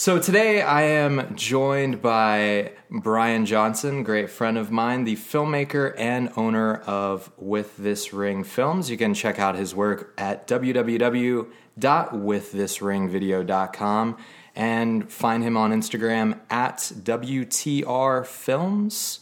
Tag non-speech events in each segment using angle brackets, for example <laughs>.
So today I am joined by Brian Johnson, great friend of mine, the filmmaker and owner of With This Ring Films. You can check out his work at www.withthisringvideo.com and find him on Instagram at WTR Films.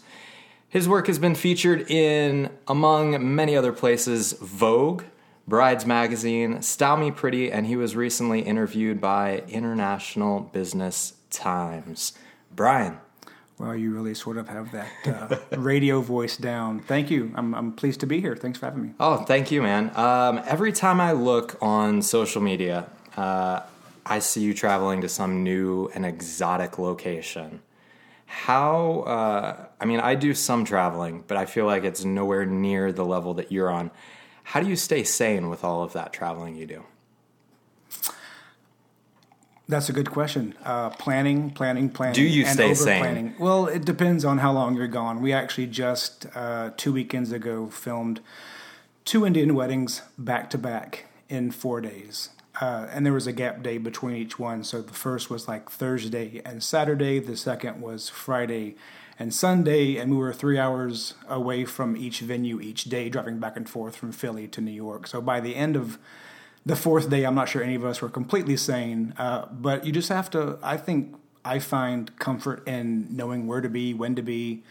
His work has been featured in, among many other places, Vogue, Brides Magazine, Style Me Pretty, and he was recently interviewed by International Business Times. Brian. Well, you really sort of have that uh, <laughs> radio voice down. Thank you. I'm, I'm pleased to be here. Thanks for having me. Oh, thank you, man. Um, every time I look on social media, uh, I see you traveling to some new and exotic location. How, uh, I mean, I do some traveling, but I feel like it's nowhere near the level that you're on. How do you stay sane with all of that traveling you do? That's a good question. Uh, planning, planning, planning. Do you stay sane? Well, it depends on how long you're gone. We actually just uh, two weekends ago filmed two Indian weddings back to back in four days. Uh, and there was a gap day between each one. So the first was like Thursday and Saturday. The second was Friday and Sunday, and we were three hours away from each venue each day, driving back and forth from Philly to New York. So by the end of the fourth day, I'm not sure any of us were completely sane, uh, but you just have to. I think I find comfort in knowing where to be, when to be.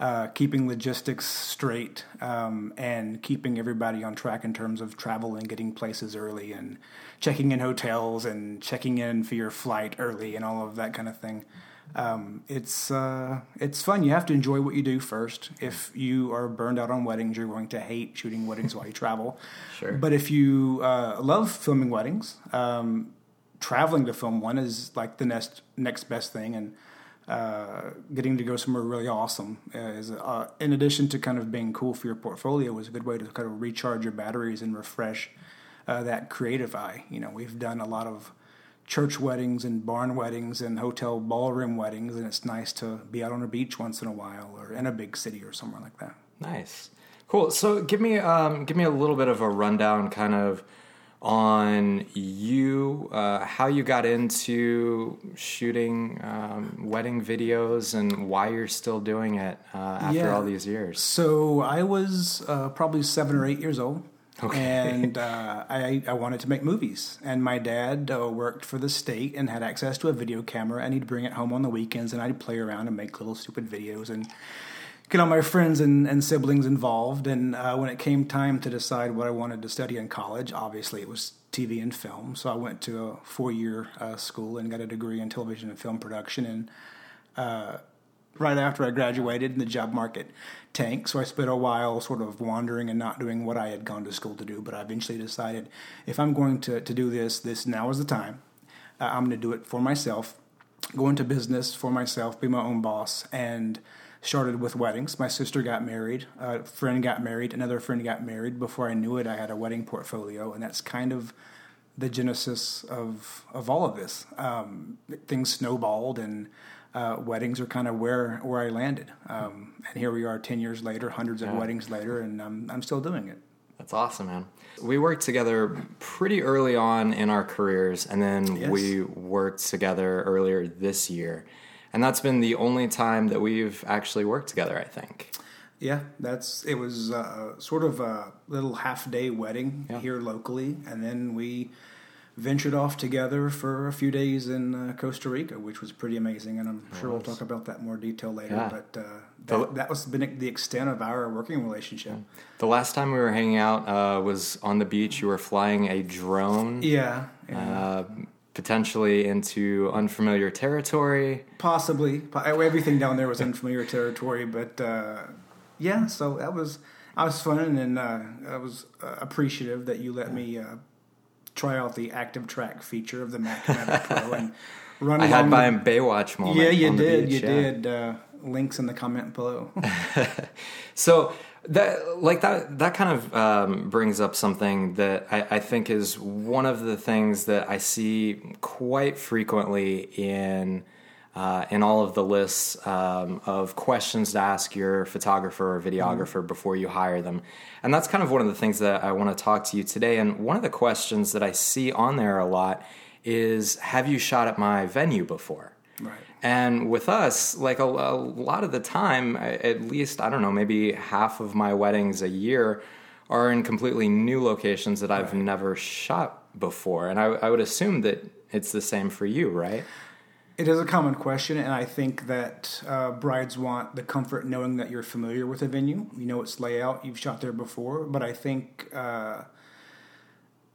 Uh, keeping logistics straight um, and keeping everybody on track in terms of travel and getting places early and checking in hotels and checking in for your flight early and all of that kind of thing um, it's uh, it's fun. You have to enjoy what you do first. If you are burned out on weddings, you're going to hate shooting weddings while you travel. <laughs> Sure. But if you uh, love filming weddings, um, traveling to film one is like the next next best thing, and uh, getting to go somewhere really awesome is, uh, in addition to kind of being cool for your portfolio, is a good way to kind of recharge your batteries and refresh uh, that creative eye. You know, we've done a lot of church weddings and barn weddings and hotel ballroom weddings, and it's nice to be out on a beach once in a while or in a big city or somewhere like that. Nice, cool. So give me um, give me a little bit of a rundown, kind of on you, uh, how you got into shooting um, wedding videos, and why you're still doing it uh, after yeah. all these years. So I was uh, probably seven or eight years old Okay. And <laughs> uh, I, I wanted to make movies. And my dad uh, worked for the state and had access to a video camera, and he'd bring it home on the weekends, and I'd play around and make little stupid videos and get all my friends and, and siblings involved. And uh, when it came time to decide what I wanted to study in college, obviously it was TV and film. So I went to a four year uh, school and got a degree in television and film production. And uh, right after I graduated and the job market tanked. So I spent a while sort of wandering and not doing what I had gone to school to do. But I eventually decided if I'm going to, to do this, this now is the time. Uh, I'm going to do it for myself, go into business for myself, be my own boss, and started with weddings. My sister got married, a friend got married, another friend got married. Before I knew it, I had a wedding portfolio, and that's kind of the genesis of of all of this. Um, things snowballed, and uh, weddings are kind of where where I landed. Um, and here we are, ten years later, hundreds of yeah. weddings later, and I'm I'm still doing it. That's awesome, man. We worked together pretty early on in our careers, and then yes. we worked together earlier this year, and that's been the only time that we've actually worked together. I think. Yeah, that's it. Was uh, sort of a little half day wedding yeah. here locally, and then we ventured off together for a few days in uh, Costa Rica, which was pretty amazing, and I'm sure we'll talk about that more detail later. Yeah. But uh, that, that, was been the extent of our working relationship. The last time we were hanging out uh, was on the beach. You were flying a drone. Yeah. yeah. Uh, potentially into unfamiliar territory. Possibly, everything down there was unfamiliar territory, but uh, yeah. So that was I was fun, and uh, I was appreciative that you let me try out the active track feature of the Mavic <laughs> Pro and run. I had my the, Baywatch moment. Yeah, you did. Beach, you yeah. did. Uh, links in the comment below. <laughs> so that like that that kind of um, brings up something that I, I, think is one of the things that I see quite frequently in uh, in all of the lists um, of questions to ask your photographer or videographer mm-hmm. before you hire them. And that's kind of one of the things that I want to talk to you today. And one of the questions that I see on there a lot is have you shot at my venue before? Right. And with us, like a, a, lot of the time, at least, I don't know, maybe half of my weddings a year are in completely new locations that I've right. never shot before. And I, I would assume that it's the same for you, right? It is a common question, and I think that uh, brides want the comfort knowing that you're familiar with a venue. You know its layout, you've shot there before, but I think uh,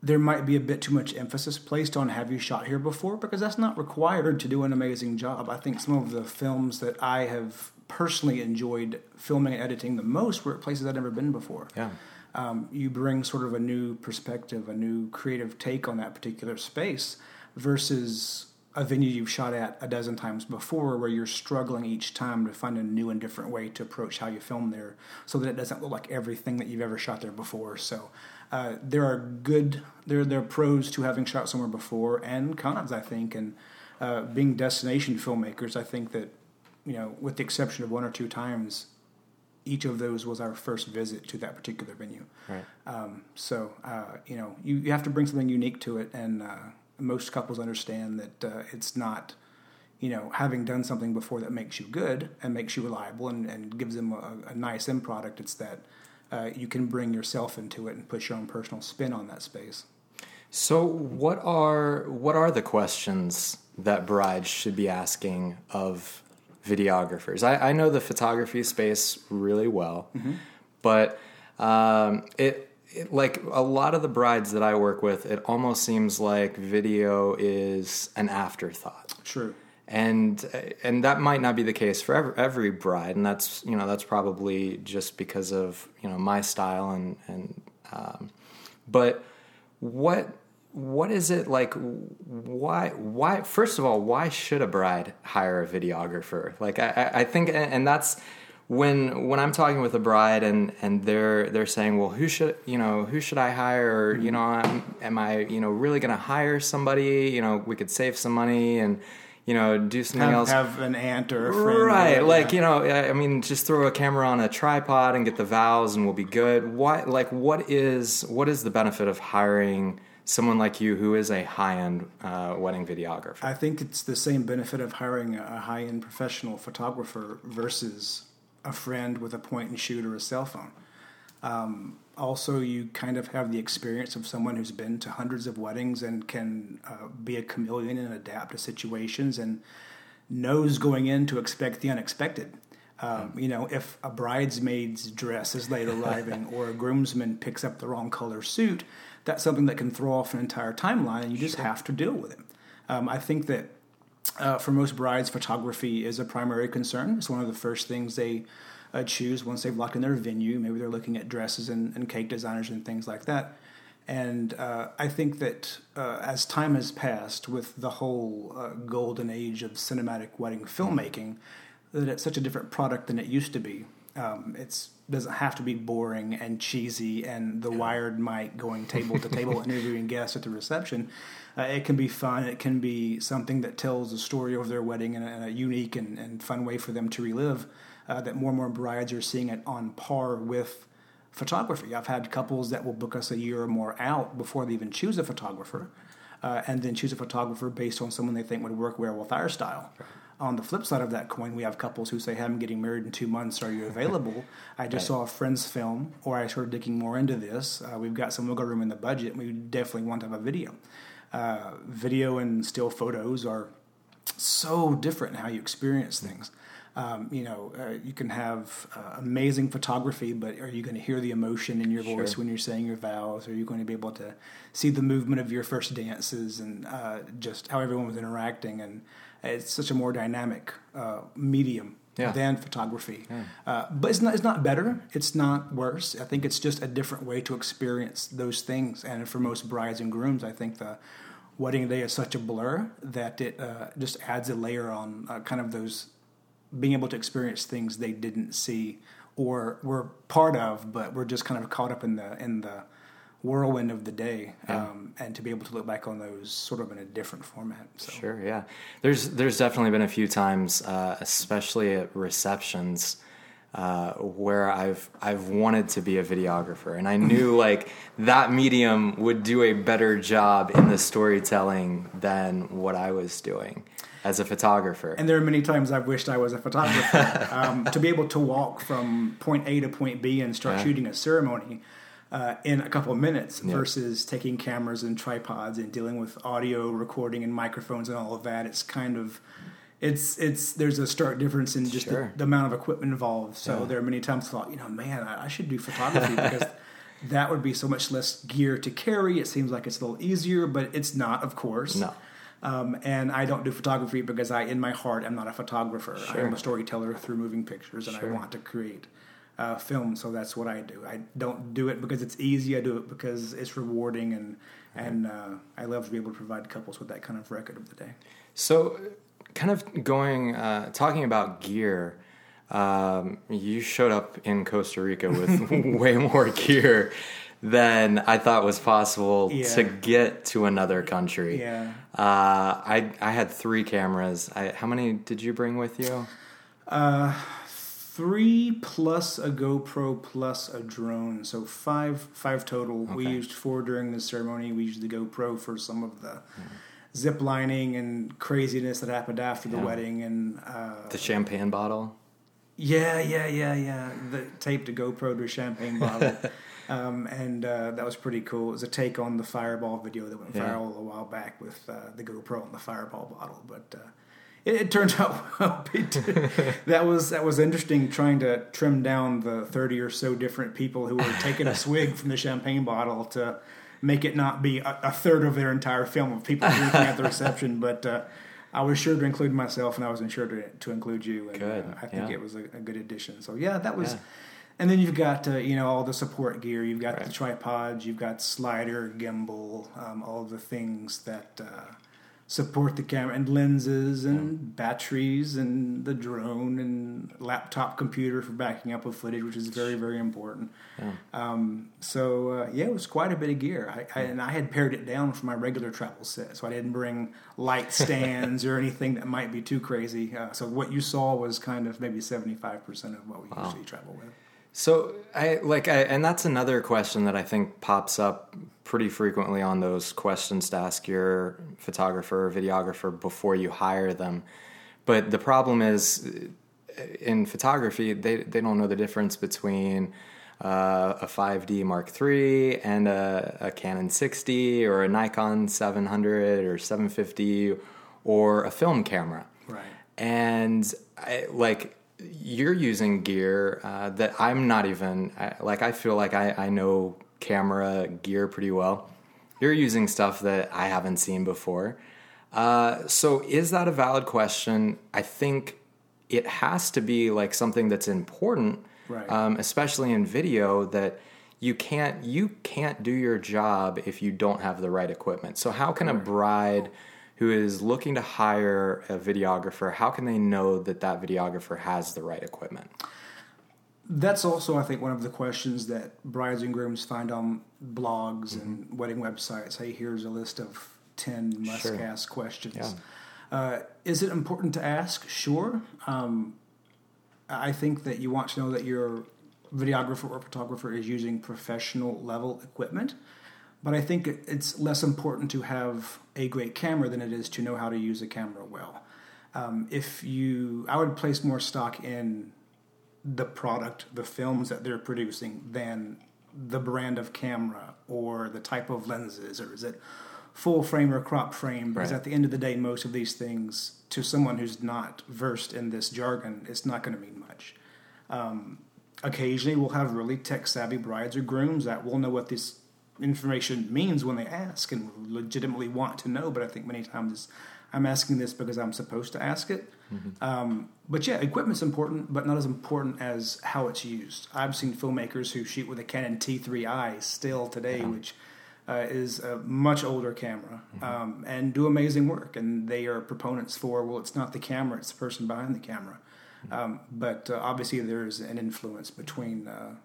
there might be a bit too much emphasis placed on have you shot here before because that's not required to do an amazing job. I think some of the films that I have personally enjoyed filming and editing the most were at places I'd never been before. Yeah. Um, you bring sort of a new perspective, a new creative take on that particular space versus a venue you've shot at a dozen times before where you're struggling each time to find a new and different way to approach how you film there so that it doesn't look like everything that you've ever shot there before. So uh, there are good there, there are pros to having shot somewhere before and cons i think. And uh, being destination filmmakers i think that you know with the exception of one or two times each of those was our first visit to that particular venue. Right. um, so uh, you know you, you have to bring something unique to it and uh, most couples understand that uh, it's not, you know, having done something before that makes you good and makes you reliable and, and gives them a, a nice end product. It's that uh, you can bring yourself into it and put your own personal spin on that space. So, what are what are the questions that brides should be asking of videographers? I, I know the photography space really well, mm-hmm. but um, it it, like a lot of the brides that I work with, it almost seems like video is an afterthought. True. And and that might not be the case for every, every bride, and that's you know that's probably just because of you know my style and and um, but what what is it like why why first of all why should a bride hire a videographer like i i think and that's when when I'm talking with a bride and and they're they're saying, well, who should you know who should I hire? Or, you know, am, am I you know really going to hire somebody? You know, we could save some money and you know do something have, else. Have an aunt or a friend, right? Or, like yeah. you know, I mean, just throw a camera on a tripod and get the vows, and we'll be good. What like what is what is the benefit of hiring? someone like you who is a high-end uh, wedding videographer? I think it's the same benefit of hiring a high-end professional photographer versus a friend with a point and shoot or a cell phone. Um, also, you kind of have the experience of someone who's been to hundreds of weddings and can uh, be a chameleon and adapt to situations and knows going in to expect the unexpected. Um, you know, if a bridesmaid's dress is late arriving <laughs> or a groomsman picks up the wrong color suit, that's something that can throw off an entire timeline, and you just sure. have to deal with it. Um, I think that uh, for most brides, photography is a primary concern. It's one of the first things they uh, choose once they've locked in their venue. Maybe they're looking at dresses and, and cake designers and things like that. And uh, I think that uh, as time has passed with the whole uh, golden age of cinematic wedding filmmaking, that it's such a different product than it used to be. Um, it doesn't have to be boring and cheesy and the wired mic going table to table <laughs> interviewing guests at the reception. Uh, it can be fun. It can be something that tells a story of their wedding in a, in a unique and, and, fun way for them to relive. Uh, that more and more brides are seeing it on par with photography. I've had couples that will book us a year or more out before they even choose a photographer, uh, and then choose a photographer based on someone they think would work well with our style. On the flip side of that coin, we have couples who say, "Hey, I'm getting married in two months. Are you available?" <laughs> I just right. saw a friend's film, or I started digging more into this. Uh, we've got some wiggle room in the budget. We definitely want to have a video uh, video and still photos are so different in how you experience things. Um, you know, uh, you can have uh, amazing photography, but are you going to hear the emotion in your voice sure. when you're saying your vows? Are you going to be able to see the movement of your first dances and uh, just how everyone was interacting? And it's such a more dynamic uh, medium yeah. than photography. Yeah. Uh, but it's not it's not better. It's not worse. I think it's just a different way to experience those things. And for most brides and grooms, I think the wedding day is such a blur that it uh, just adds a layer on uh, kind of those being able to experience things they didn't see or were part of, but we're just kind of caught up in the in the whirlwind of the day, yeah. um, and to be able to look back on those sort of in a different format. So. Sure, yeah. There's there's definitely been a few times, uh, especially at receptions, uh, where I've I've wanted to be a videographer, and I knew <laughs> like that medium would do a better job in the storytelling than what I was doing as a photographer. And there are many times I've wished I was a photographer <laughs> um, to be able to walk from point A to point B and start Yeah. shooting a ceremony. Uh, in a couple of minutes Yeah. versus taking cameras and tripods and dealing with audio recording and microphones and all of that. It's kind of it's it's there's a stark difference in just Sure. the, the amount of equipment involved. So Yeah. there are many times I thought, you know, man, I, I should do photography because <laughs> that would be so much less gear to carry. It seems like it's a little easier, but it's not, of course. No. Um, and I don't do photography because I, in my heart, am not a photographer. Sure. I'm a storyteller through moving pictures, and Sure. I want to create uh, film. So that's what I do. I don't do it because it's easy. I do it because it's rewarding, and and uh, I love to be able to provide couples with that kind of record of the day. So, kind of going, uh, talking about gear, um, you showed up in Costa Rica with <laughs> way more gear than I thought was possible Yeah. to get to another country. Yeah. Uh, I I had three cameras. I, how many did you bring with you? Three plus a GoPro plus a drone, so five five total. We used four during the ceremony. We used the GoPro for some of the zip lining and craziness that happened after the Yeah. wedding, and uh, The champagne bottle. Yeah, yeah, yeah, yeah. The taped a GoPro to a champagne bottle, <laughs> um, and uh, that was pretty cool. It was a take on the Fireball video that went Yeah. viral a while back with uh, the GoPro and the Fireball bottle. But uh, it, it turned <laughs> out well. <laughs> That was that was interesting trying to trim down the thirty or so different people who were taking a swig from the champagne bottle to make it not be a, a third of their entire film of people <laughs> drinking at the reception, but. Uh, I was sure to include myself, and I was sure to, to include you. And, Good, uh, I think yeah. it was a, a good addition. So yeah, that was. Yeah. And then you've got uh, you know all the support gear. You've got Right. the tripods. You've got slider, gimbal, um, all the things that uh, support the camera and lenses and batteries and the drone and laptop computer for backing up of footage, which is very very important. Yeah. Um, so uh, yeah, it was quite a bit of gear. I, I, and I had pared it down from my regular travel set, so I didn't bring light <laughs> stands or anything that might be too crazy. Uh, so what you saw was kind of maybe seventy five percent of what we usually travel with. So I like I and that's another question that I think pops up pretty frequently on those questions to ask your photographer or videographer before you hire them. But the problem is uh, in photography they they don't know the difference between uh, a 5D Mark III and a, a Canon 60 or a Nikon 700 or 750 or a film camera Right. and I, like you're using gear uh, that I'm not even I, like. I feel like I, I know camera gear pretty well. You're using stuff that I haven't seen before. Uh, so is that a valid question? I think it has to be like something that's important, Right. um, especially in video that you can't you can't do your job if you don't have the right equipment. So how can a bride who is looking to hire a videographer, how can they know that that videographer has the right equipment? That's also, I think, one of the questions that brides and grooms find on blogs and wedding websites. Hey, here's a list of 10 must Sure. ask questions. Yeah. Uh, is it important to ask? Sure. Um, I think that you want to know that your videographer or photographer is using professional level equipment. But I think it's less important to have a great camera than it is to know how to use a camera well. Um, if you, I would place more stock in the product, the films that they're producing, than the brand of camera or the type of lenses, or is it full frame or crop frame? Because Right. at the end of the day, most of these things, to someone who's not versed in this jargon, it's not going to mean much. Um, occasionally, we'll have really tech savvy brides or grooms that will know what this information means when they ask and legitimately want to know. But I think many times I'm asking this because I'm supposed to ask it. Um, but yeah, equipment's important, but not as important as how it's used. I've seen filmmakers who shoot with a Canon T3i still today, which uh, is a much older camera, um, and do amazing work. And they are proponents for well, it's not the camera; it's the person behind the camera. Um, but uh, obviously, there's an influence between uh,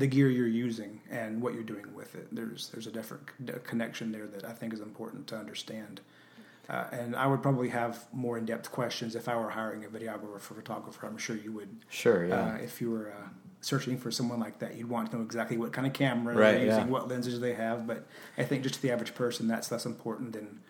the gear you're using and what you're doing with it. There's there's a different connection there that I think is important to understand. Uh, and I would probably have more in depth questions if I were hiring a videographer or photographer. I'm sure you would. Sure, yeah. Uh, if you were uh, searching for someone like that, you'd want to know exactly what kind of camera Right, they're using, yeah. what lenses they have. But I think just to the average person, that's less important than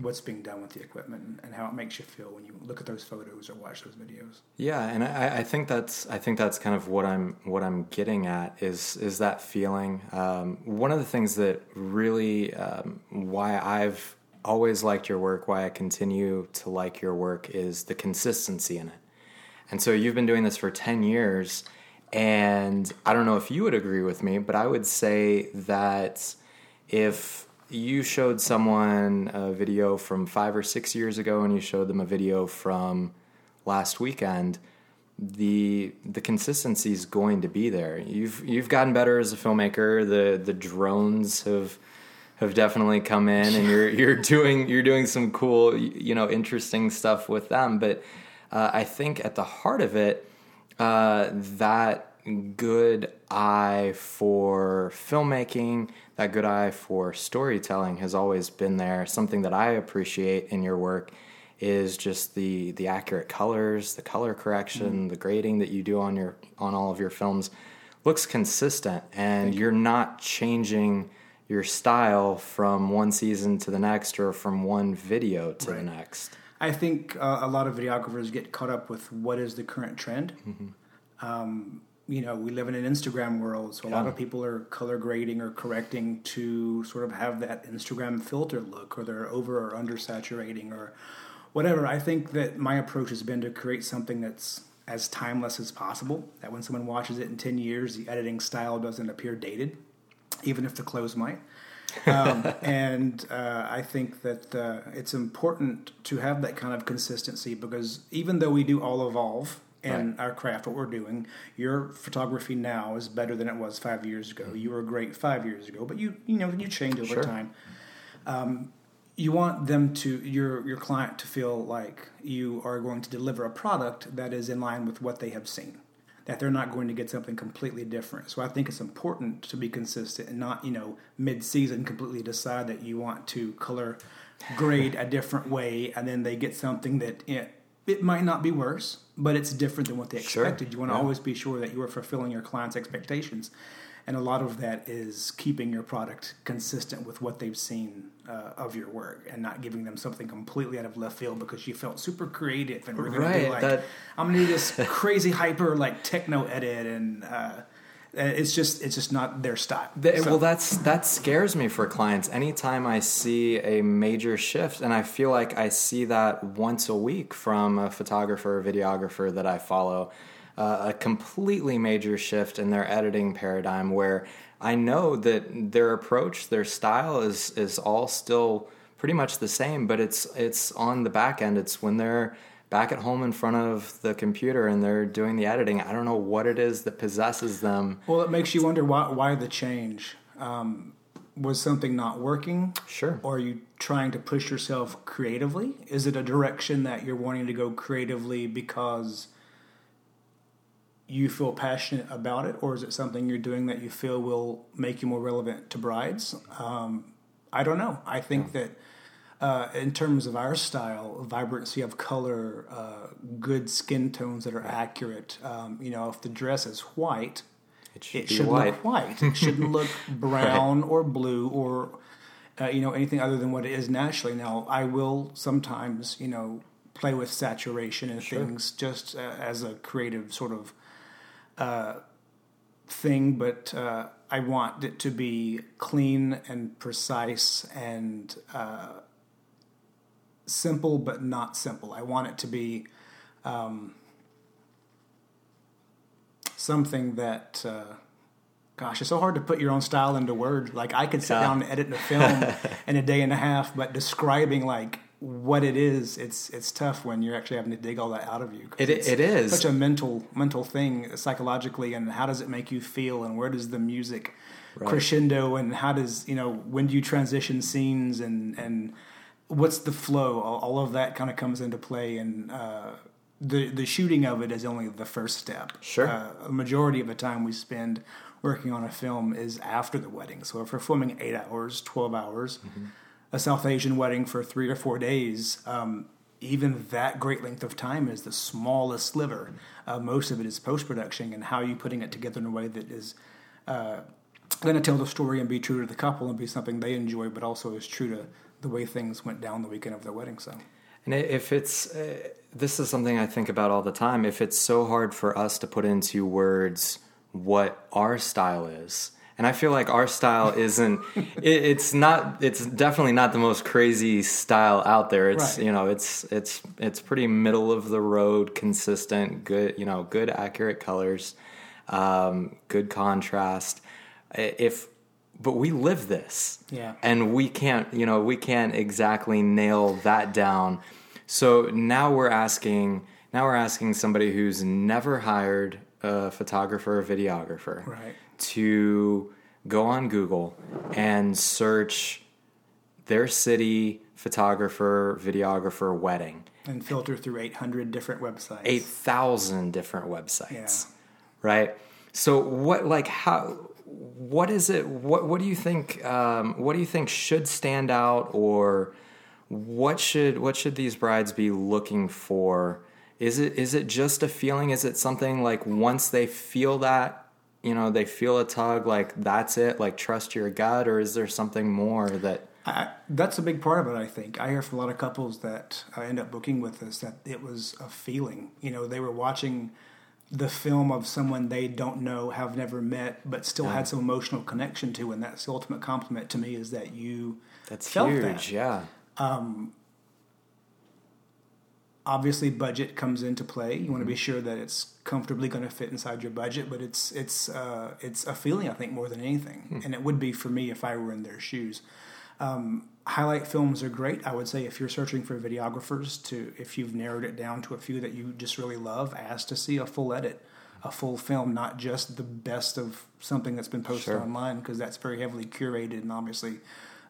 what's being done with the equipment and, and how it makes you feel when you look at those photos or watch those videos. Yeah, and I, I think that's I think that's kind of what I'm what I'm getting at is is that feeling. Um, one of the things that really um, why I've always liked your work, why I continue to like your work, is the consistency in it. And so you've been doing this for ten years, and I don't know if you would agree with me, but I would say that if you showed someone a video from five or six years ago and you showed them a video from last weekend, the the consistency is going to be there. You've you've gotten better as a filmmaker. The the drones have have definitely come in, and you're you're <laughs> doing you're doing some cool you know interesting stuff with them. But uh, I think at the heart of it, uh, that good eye for filmmaking, that good eye for storytelling has always been there. Something that I appreciate in your work is just the the accurate colors, the color correction, the grading that you do on your on all of your films looks consistent and you're not changing your style from one season to the next or from one video to the next. I think uh, a lot of videographers get caught up with what is the current trend. Um, you know, we live in an Instagram world, so a lot of people are color grading or correcting to sort of have that Instagram filter look, or they're over or under saturating or whatever. I think that my approach has been to create something that's as timeless as possible. That when someone watches it in ten years, the editing style doesn't appear dated, even if the clothes might um, <laughs> and uh, I think that uh, it's important to have that kind of consistency because even though we do all evolve in our craft, what we're doing, your photography now is better than it was five years ago. You were great five years ago, but you you know you change over Sure. time. Um, you want them to your your client to feel like you are going to deliver a product that is in line with what they have seen that they're not going to get something completely different so i think it's important to be consistent and not you know mid-season completely decide that you want to color <laughs> grade a different way and then they get something that it, it might not be worse but it's different than what they Sure. expected you want to Yeah. always be sure that you are fulfilling your client's expectations and a lot of that is keeping your product consistent with what they've seen uh, of your work and not giving them something completely out of left field because you felt super creative and we're going to do like that- I'm gonna do this crazy <laughs> hyper like techno edit and uh, it's just it's just not their style. Th- So- well, that's that scares me for clients. Anytime I see a major shift, and I feel like I see that once a week from a photographer or videographer that I follow, uh, a completely major shift in their editing paradigm, where I know that their approach, their style is is all still pretty much the same, but it's it's on the back end. It's when they're back at home in front of the computer and they're doing the editing. I don't know what it is that possesses them. well, it makes you wonder why why the change. Um, was something not working? Sure. Or are you trying to push yourself creatively? Is it a direction that you're wanting to go creatively because you feel passionate about it, or is it something you're doing that you feel will make you more relevant to brides? Um, I don't know. I think that uh, in terms of our style, vibrancy of color, uh, good skin tones that are accurate. Um, you know, if the dress is white, It should it should white. look white. It shouldn't <laughs> look brown or blue or uh, you know anything other than what it is naturally. Now, I will sometimes you know play with saturation and things just uh, as a creative sort of uh, thing, but uh, I want it to be clean and precise and uh, simple, but not simple. I want it to be um, something that. Uh, Gosh, it's so hard to put your own style into words. Like I could sit Yeah. down and edit a film <laughs> in a day and a half, but describing like what it is, it's it's tough when you're actually having to dig all that out of you. It- it's it is. such a mental mental thing psychologically, and how does it make you feel, and where does the music crescendo, and how does you know when do you transition scenes, and and what's the flow? All, all of that kind of comes into play, and uh, the the shooting of it is only the first step. Sure. Uh, a majority of the time we spend working on a film is after the wedding. So if we're filming eight hours, twelve hours, a South Asian wedding for three or four days, um, even that great length of time is the smallest sliver. Uh, most of it is post production and how are you putting it together in a way that is uh, going to tell the story and be true to the couple and be something they enjoy, but also is true to the way things went down the weekend of their wedding. So, and if it's uh, this is something I think about all the time. If it's so hard for us to put into words what our style is and I feel like our style <laughs> isn't. it, it's not. It's definitely not the most crazy style out there. It's right. you know, it's it's it's pretty middle of the road, consistent, good. You know, good accurate colors, um, good contrast. If but we live this, yeah, and we can't. You know, we can't exactly nail that down. So now we're asking. Now we're asking somebody who's never hired a photographer or videographer right. to go on Google and search their city photographer, videographer wedding. And filter through 800 different websites. 8,000 different websites. Yeah. Right? So what like how what is it what what do you think um, what do you think should stand out or what should what should these brides be looking for is it is it just a feeling? Is it something like once they feel that, you know, they feel a tug, like that's it, like trust your gut, or is there something more that? I, that's a big part of it. I think I hear from a lot of couples that I end up booking with us that it was a feeling. You know, they were watching the film of someone they don't know, have never met, but still yeah. had some emotional connection to, and that's the ultimate compliment to me is that you that's felt huge, that. yeah. Um, obviously budget comes into play. You want to be mm-hmm. sure that it's comfortably going to fit inside your budget, but it's it's uh, it's a feeling I think more than anything, hmm. and it would be for me if I were in their shoes. Um, highlight films are great. I would say if you're searching for videographers, to if you've narrowed it down to a few that you just really love, ask to see a full edit, a full film, not just the best of something that's been posted sure. online, because that's very heavily curated and obviously.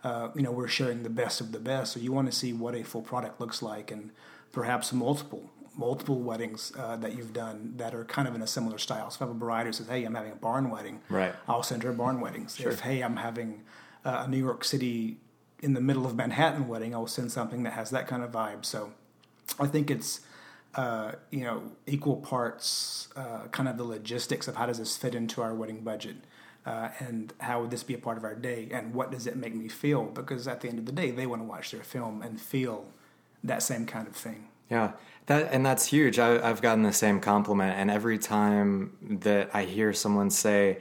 Uh, you know, we're sharing the best of the best. So you want to see what a full product looks like, and perhaps multiple multiple weddings uh, that you've done that are kind of in a similar style. So if I have a bride who says, "Hey, I'm having a barn wedding," right? I'll send her a barn wedding. Sure. If hey, I'm having uh, a New York City in the middle of Manhattan wedding, I'll send something that has that kind of vibe. So I think it's uh, you know equal parts uh, kind of the logistics of how does this fit into our wedding budget. Uh, and how would this be a part of our day? And what does it make me feel? Because at the end of the day, they want to watch their film and feel that same kind of thing. Yeah, that and that's huge. I, have gotten the same compliment, and every time that I hear someone say,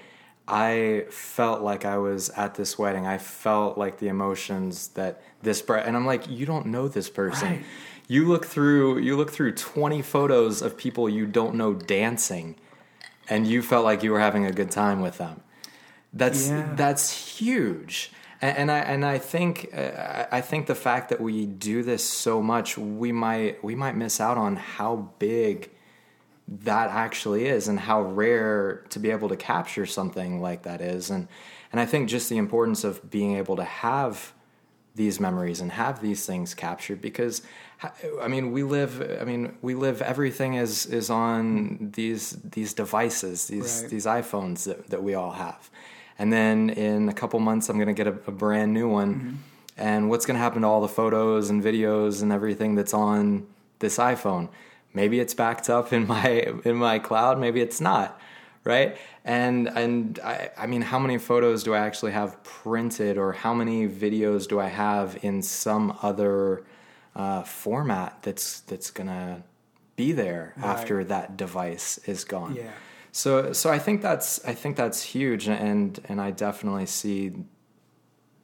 "I felt like I was at this wedding. I felt like the emotions that this," bride, and I'm like, "You don't know this person." Right. You look through you look through 20 photos of people you don't know dancing, and you felt like you were having a good time with them. That's yeah. that's huge and, and I and I think uh, I think the fact that we do this so much, we might we might miss out on how big that actually is and how rare to be able to capture something like that is and and I think just the importance of being able to have these memories and have these things captured because I mean we live I mean we live everything is is on these these devices these right. these iPhones that, that we all have and then in a couple months I'm going to get a, a, brand new one. Mm-hmm. And what's going to happen to all the photos and videos and everything that's on this iPhone? Maybe it's backed up in my in my cloud. Maybe it's not, right? And and I, I mean, how many photos do I actually have printed, or how many videos do I have in some other uh, format that's that's gonna be there right. after that device is gone? Yeah. So so I think that's I think that's huge, and and I definitely see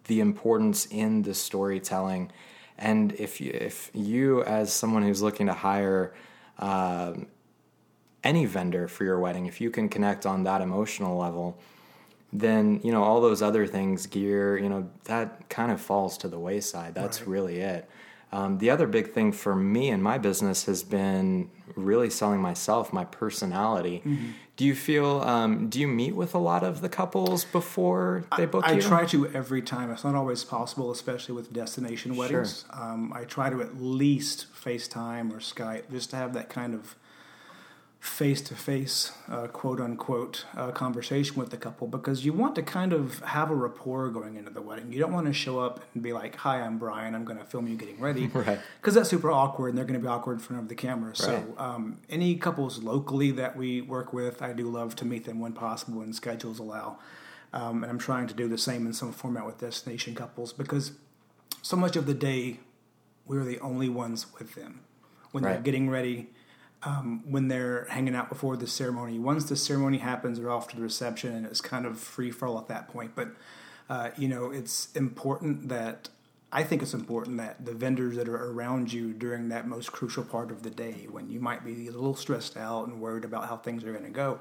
the importance in the storytelling. And if you, if you as someone who's looking to hire um, any vendor for your wedding, if you can connect on that emotional level, then you know all those other things, gear, you know that kind of falls to the wayside. That's right. really it. Um, the other big thing for me in my business has been really selling myself, my personality. Mm-hmm. Do you feel? Um, do you meet with a lot of the couples before they book I, you? I try to every time. It's not always possible, especially with destination weddings. Sure. Um, I try to at least FaceTime or Skype just to have that kind of face to face, quote unquote, uh, conversation with the couple because you want to kind of have a rapport going into the wedding. You don't want to show up and be like, "Hi, I'm Brian. I'm going to film you getting ready," <laughs> Right. Because that's super awkward, and they're going to be awkward in front of the camera. So, um, any couples locally that we work with, I do love to meet them when possible and schedules allow. Um, and I'm trying to do the same in some format with destination couples because so much of the day we're the only ones with them when they're getting ready um, when they're hanging out before the ceremony. Once the ceremony happens they're off to the reception and it's kind of free for all at that point. But uh, you know it's important that i think it's important that the vendors that are around you during that most crucial part of the day when you might be a little stressed out and worried about how things are going to go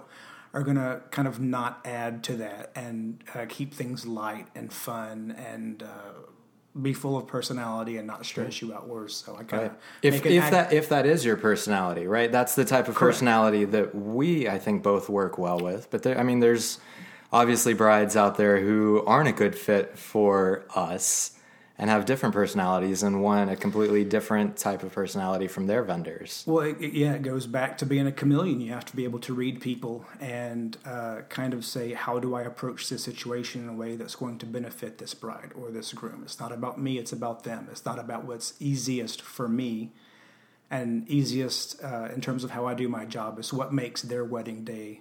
are going to kind of not add to that and uh, keep things light and fun and uh, be full of personality and not stress you out worse. So I kind Right. of If if that if that is your personality, right? That's the type of Correct. personality that we I think both work well with. But there, I mean, there's obviously brides out there who aren't a good fit for us and have different personalities and want a completely different type of personality from their vendors. Well, it, it- yeah, it goes back to being a chameleon. You have to be able to read people and uh, kind of say, how do I approach this situation in a way that's going to benefit this bride or this groom? It's not about me, it's about them. It's not about what's easiest for me and easiest uh, in terms of how I do my job. It's what makes their wedding day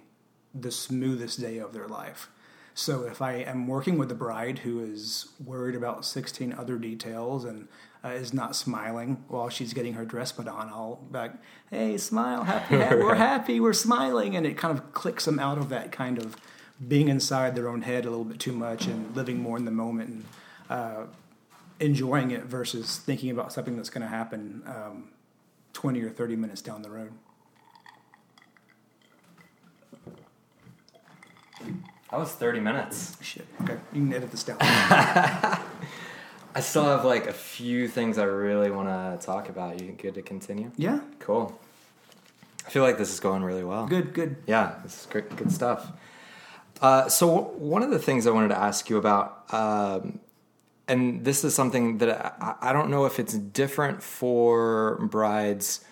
the smoothest day of their life. So if I am working with a bride who is worried about 16 other details and uh, is not smiling while she's getting her dress put on, I'll be like, hey, smile, happy, <laughs> we're happy, we're smiling. And it kind of clicks them out of that kind of being inside their own head a little bit too much and living more in the moment and uh, enjoying it versus thinking about something that's going to happen um, 20 or 30 minutes down the road. That was 30 minutes. Shit. Okay, you can edit this down. <laughs> <laughs> I still have like a few things I really want to talk about. You good to continue? yeah, Cool. I feel like this is going really well. good, good. Yeah, this is great, good stuff. Uh, so one of the things I wanted to ask you about, um, and this is something that I, I don't know if it's different for brides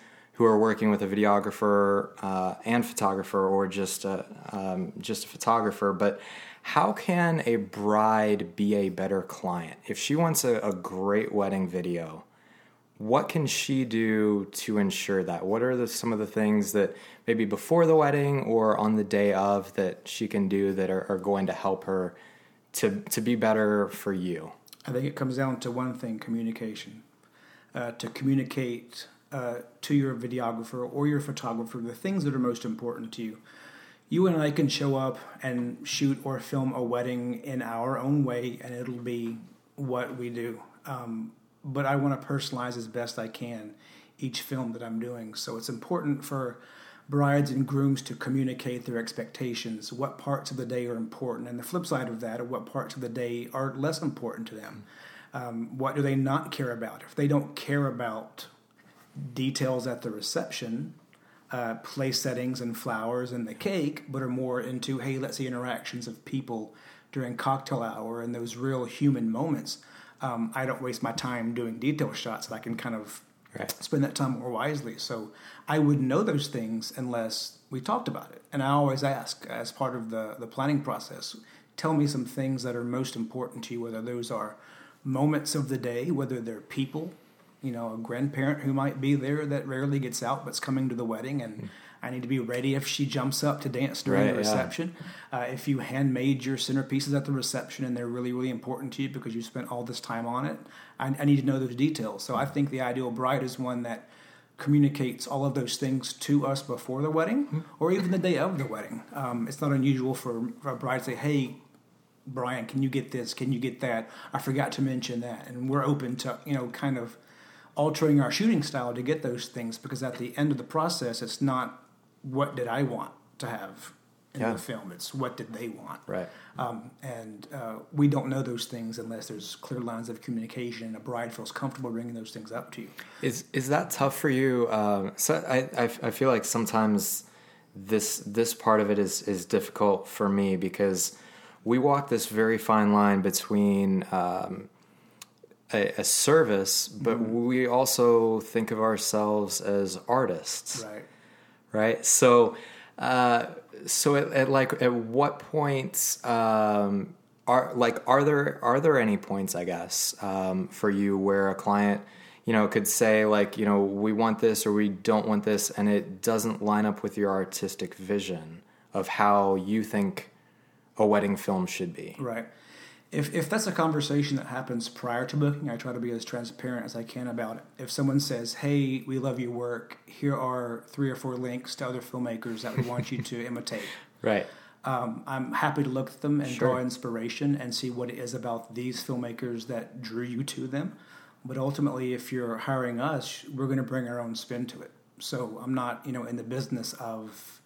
who are working with a videographer uh, and photographer, or just a, um, just a photographer, but how can a bride be a better client if she wants a, a great wedding video? what can she do to ensure that? What are the, some of the things that maybe before the wedding or on the day of that she can do that are, are going to help her to to be better for you? I think it comes down to one thing communication. Uh, to communicate uh, to your videographer or your photographer the things that are most important to you. You and I can show up and shoot or film a wedding in our own way, and it'll be what we do. Um, but I want to personalize as best I can each film that I'm doing. So it's important for brides and grooms to communicate their expectations, what parts of the day are important, and the flip side of that, or what parts of the day are less important to them. Um, what do they not care about? If they don't care about details at the reception, uh, place settings and flowers and the cake, but are more into, hey, let's see interactions of people during cocktail hour and those real human moments. Um, I don't waste my time doing detail shots that I can kind of Right. spend that time more wisely. So I wouldn't know those things unless we talked about it. And I always ask as part of the, the planning process, tell me some things that are most important to you, whether those are moments of the day, whether they're people, you know, a grandparent who might be there that rarely gets out but's coming to the wedding and I need to be ready if she jumps up to dance during Right, the yeah. reception. Uh, if you handmade your centerpieces at the reception and they're really, really important to you because you spent all this time on it, I, I need to know those details. So I think the ideal bride is one that communicates all of those things to us before the wedding or even the day of the wedding. Um, it's not unusual for, for a bride to say, hey, Brian, can you get this? Can you get that? I forgot to mention that. And we're open to, you know, kind of altering our shooting style to get those things because at the end of the process, it's not what did I want to have in Yeah. the film, it's what did they want. Right. Um, and uh, we don't know those things unless there's clear lines of communication and a bride feels comfortable bringing those things up to you. Is is that tough for you? Um, so I, I I feel like sometimes this this part of it is is difficult for me because we walk this very fine line between um, a, a service, but we also think of ourselves as artists, Right. right? So, uh, so at, at like at what points um, are like are there are there any points I guess um, for you where a client you know could say like you know we want this or we don't want this and it doesn't line up with your artistic vision of how you think a wedding film should be. Right. If, if that's a conversation that happens prior to booking, I try to be as transparent as I can about it. If someone says, "Hey, we love your work. Here are three or four links to other filmmakers that we want you to <laughs> imitate," Right. um, I'm happy to look at them and Sure. draw inspiration and see what it is about these filmmakers that drew you to them. But ultimately, if you're hiring us, we're going to bring our own spin to it. So I'm not, you know, in the business of,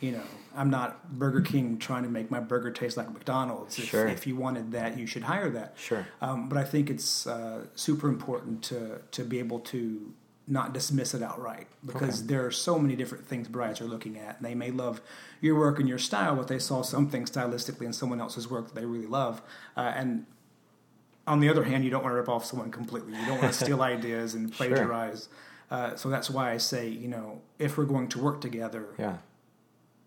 you know, I'm not Burger King trying to make my burger taste like McDonald's. If, Sure. if you wanted that, you should hire that. Sure. Um, but I think it's uh, super important to to be able to not dismiss it outright because there are so many different things brides are looking at. And they may love your work and your style, but they saw something stylistically in someone else's work that they really love. Uh, and on the other hand, you don't want to rip off someone completely. You don't want to <laughs> steal ideas and Sure. plagiarize. Uh, so that's why I say, you know, if we're going to work together, Yeah.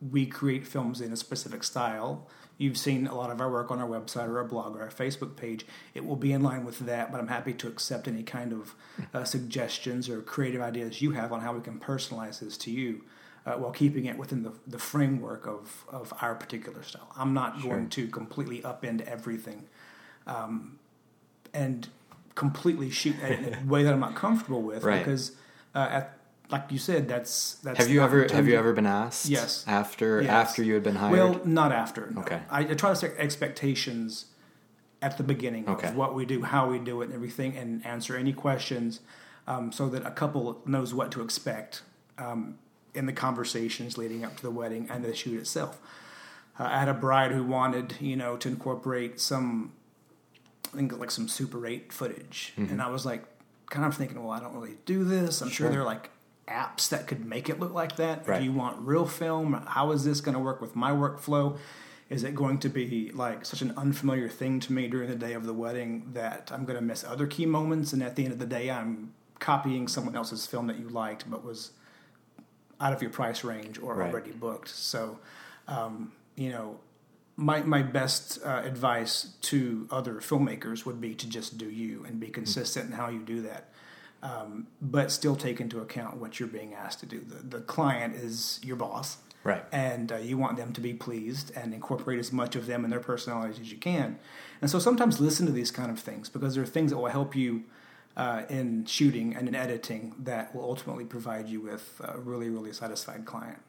We create films in a specific style. You've seen a lot of our work on our website or our blog or our Facebook page. It will be in line with that, but I'm happy to accept any kind of uh, suggestions or creative ideas you have on how we can personalize this to you uh, while keeping it within the, the framework of, of our particular style. I'm not Sure. going to completely upend everything um, and completely shoot in a way that I'm not comfortable with Right. because, uh, at, like you said, that's that's Have you ever have you ever been asked? Yes. After Yes. after you had been hired. Well, not after. no. Okay. I, I try to set expectations at the beginning Okay. of what we do, how we do it, and everything, and answer any questions um, so that a couple knows what to expect um, in the conversations leading up to the wedding and the shoot itself. Uh, I had a bride who wanted, you know, to incorporate some, I think like some Super 8 footage, and I was like, kind of thinking, well, I don't really do this. I'm sure, Sure. there are like apps that could make it look like that. Right. Do you want real film? How is this going to work with my workflow? Is it going to be like such an unfamiliar thing to me during the day of the wedding that I'm going to miss other key moments? And at the end of the day, I'm copying someone else's film that you liked but was out of your price range or Right. already booked. So, um, you know, my my best uh, advice to other filmmakers would be to just do you and be consistent in how you do that, um, but still take into account what you're being asked to do. The the client is your boss, Right. and uh, you want them to be pleased and incorporate as much of them and their personalities as you can. And so sometimes listen to these kind of things because there are things that will help you uh, in shooting and in editing that will ultimately provide you with a really, really satisfied client.